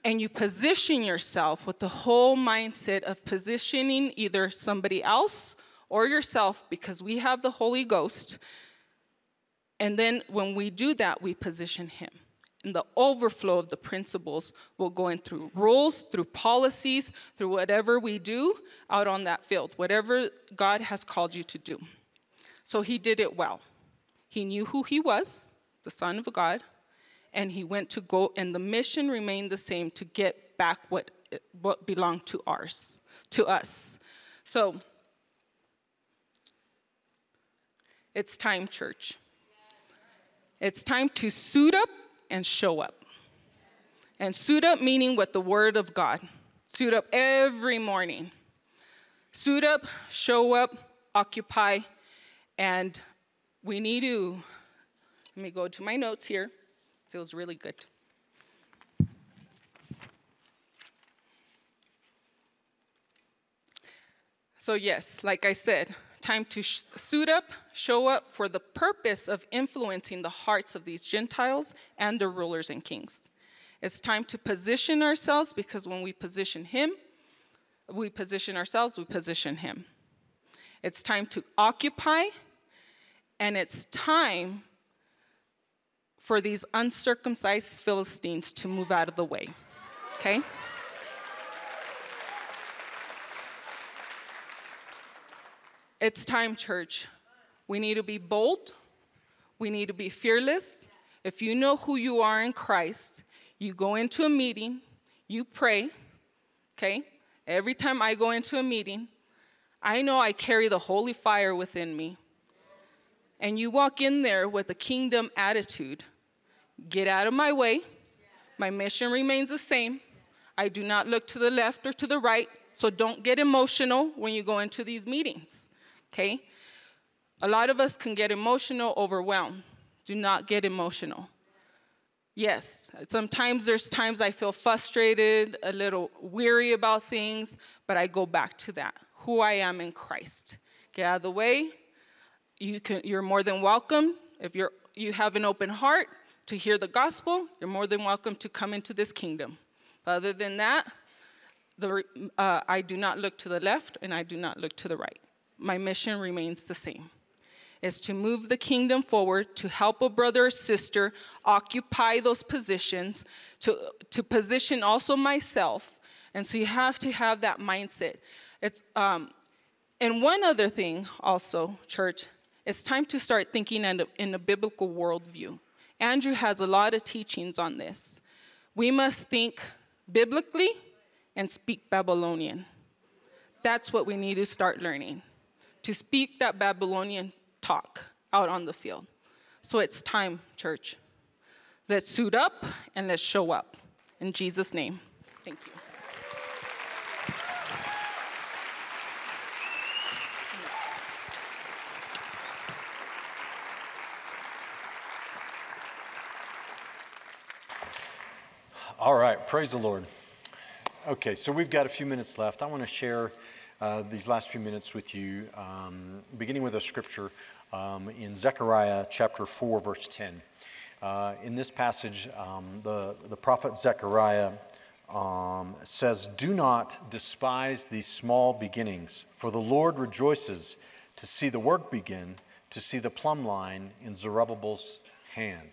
And you position yourself with the whole mindset of positioning either somebody else or yourself because we have the Holy Ghost. And then when we do that, we position Him. And the overflow of the principles will go in through rules, through policies, through whatever we do out on that field, whatever God has called you to do. So he did it well. He knew who he was, the Son of God, and he went to go, and the mission remained the same to get back what, what belonged to ours, to us. So it's time, church. It's time to suit up and show up. And suit up meaning with the word of God. Suit up every morning. Suit up, show up, occupy, and we need to, let me go to my notes here. It feels really good. So, yes, like I said, time to sh- suit up, show up for the purpose of influencing the hearts of these Gentiles and their rulers and kings. It's time to position ourselves because when we position Him, we position ourselves, we position Him. It's time to occupy, and it's time for these uncircumcised Philistines to move out of the way. Okay? It's time, church. We need to be bold. We need to be fearless. If you know who you are in Christ, you go into a meeting, you pray, okay? Every time I go into a meeting, I know I carry the holy fire within me. And you walk in there with a kingdom attitude get out of my way. My mission remains the same. I do not look to the left or to the right, so don't get emotional when you go into these meetings, okay? A lot of us can get emotional, overwhelmed. Do not get emotional. Yes, sometimes there's times I feel frustrated, a little weary about things, but I go back to that who I am in Christ. Get out of the way. You can, you're more than welcome. If you're, you have an open heart to hear the gospel, you're more than welcome to come into this kingdom. Other than that, the, uh, I do not look to the left and I do not look to the right. My mission remains the same. Is to move the kingdom forward, to help a brother or sister occupy those positions, to, to position also myself. And so you have to have that mindset. It's, um, and one other thing also, church, it's time to start thinking in a, in a biblical worldview. Andrew has a lot of teachings on this. We must think biblically and speak Babylonian. That's what we need to start learning to speak that Babylonian talk out on the field. So it's time, church. Let's suit up and let's show up. In Jesus' name, thank you. All right, praise the Lord. Okay, so we've got a few minutes left. I want to share uh, these last few minutes with you, um, beginning with a scripture um, in Zechariah chapter 4, verse 10. Uh, in this passage, um, the, the prophet Zechariah um, says, Do not despise these small beginnings, for the Lord rejoices to see the work begin, to see the plumb line in Zerubbabel's hand.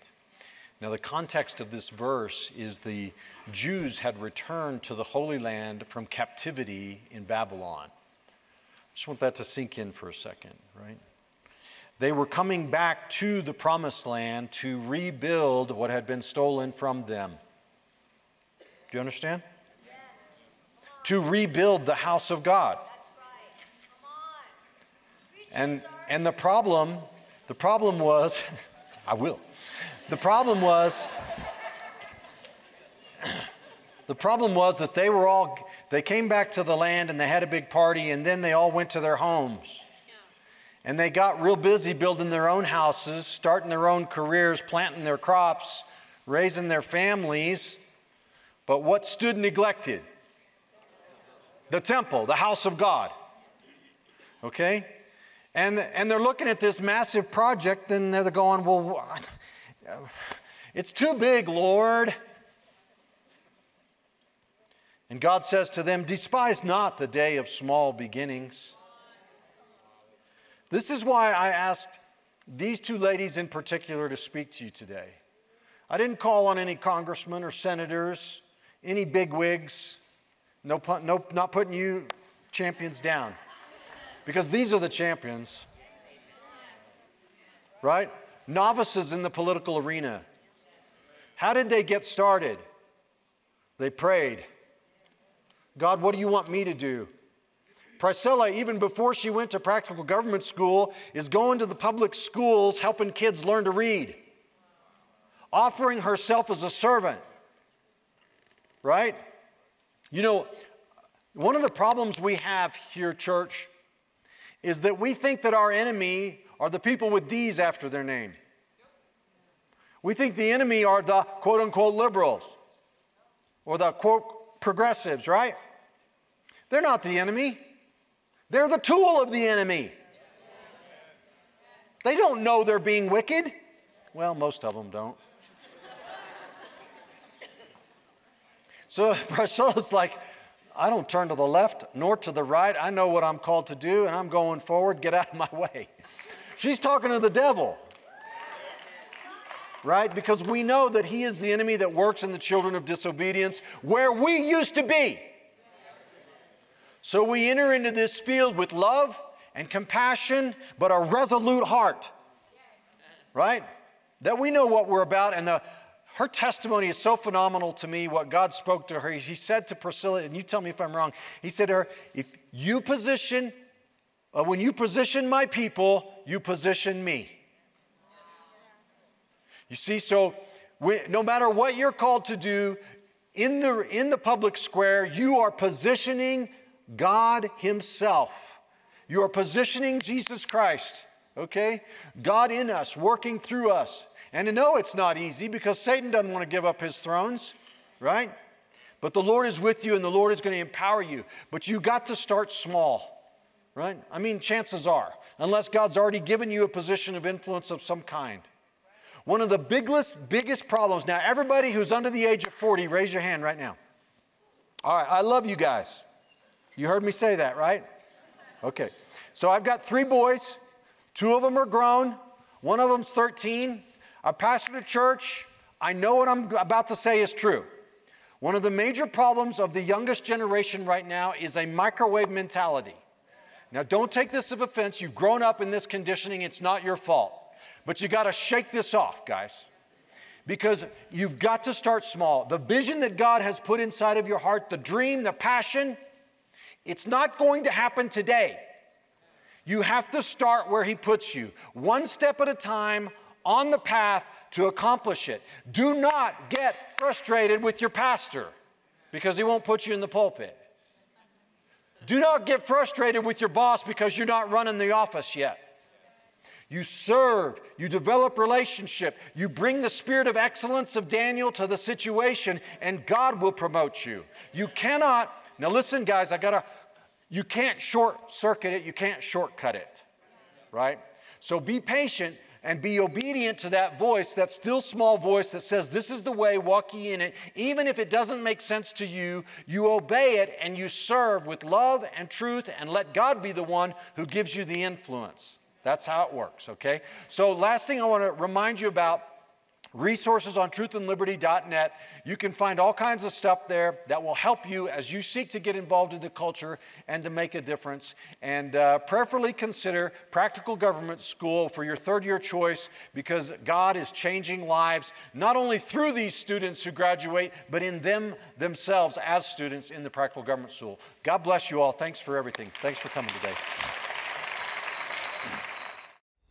Now, the context of this verse is the Jews had returned to the Holy Land from captivity in Babylon. I just want that to sink in for a second, right? They were coming back to the promised land to rebuild what had been stolen from them. Do you understand? Yes. To rebuild the house of God. And, and the problem, the problem was, I will. The problem was, the problem was that they were all, they came back to the land and they had a big party and then they all went to their homes. And they got real busy building their own houses, starting their own careers, planting their crops, raising their families. But what stood neglected? The temple, the house of God. Okay? And, and they're looking at this massive project and they're going, well, it's too big, Lord. And God says to them, Despise not the day of small beginnings. This is why I asked these two ladies in particular to speak to you today. I didn't call on any congressmen or senators, any bigwigs. No, no, not putting you champions down. Because these are the champions. Right? novices in the political arena. How did they get started? They prayed. God, what do you want me to do? Priscilla, even before she went to practical government school, is going to the public schools helping kids learn to read, offering herself as a servant. Right? You know, one of the problems we have here, church, is that we think that our enemy are the people with D's after their name. We think the enemy are the quote unquote liberals or the quote progressives, right? They're not the enemy, they're the tool of the enemy. They don't know they're being wicked. Well, most of them don't. So Priscilla's like, I don't turn to the left nor to the right. I know what I'm called to do, and I'm going forward. Get out of my way. She's talking to the devil. Right? Because we know that he is the enemy that works in the children of disobedience where we used to be. So we enter into this field with love and compassion, but a resolute heart. Right? That we know what we're about, and the, her testimony is so phenomenal to me. What God spoke to her, He said to Priscilla, and you tell me if I'm wrong. He said to her, "If you position uh, when you position my people, you position me. You see, so we, no matter what you're called to do in the, in the public square, you are positioning God Himself. You are positioning Jesus Christ, okay? God in us, working through us. And to know it's not easy because Satan doesn't want to give up his thrones, right? But the Lord is with you and the Lord is going to empower you. But you got to start small right? I mean, chances are, unless God's already given you a position of influence of some kind. One of the biggest, biggest problems, now, everybody who's under the age of 40, raise your hand right now. All right, I love you guys. You heard me say that, right? Okay. So I've got three boys. Two of them are grown. One of them's 13. I pastor a church. I know what I'm about to say is true. One of the major problems of the youngest generation right now is a microwave mentality. Now, don't take this as offense. You've grown up in this conditioning, it's not your fault. But you got to shake this off, guys. Because you've got to start small. The vision that God has put inside of your heart, the dream, the passion, it's not going to happen today. You have to start where He puts you, one step at a time on the path to accomplish it. Do not get frustrated with your pastor because he won't put you in the pulpit. Do not get frustrated with your boss because you're not running the office yet. You serve, you develop relationship, you bring the spirit of excellence of Daniel to the situation, and God will promote you. You cannot, now listen, guys, I gotta, you can't short circuit it, you can't shortcut it, right? So be patient and be obedient to that voice, that still small voice that says, This is the way, walk ye in it. Even if it doesn't make sense to you, you obey it and you serve with love and truth and let God be the one who gives you the influence. That's how it works, okay? So, last thing I want to remind you about resources on truthandliberty.net. You can find all kinds of stuff there that will help you as you seek to get involved in the culture and to make a difference. And uh, prayerfully consider practical government school for your third year choice because God is changing lives not only through these students who graduate, but in them themselves as students in the practical government school. God bless you all. Thanks for everything. Thanks for coming today.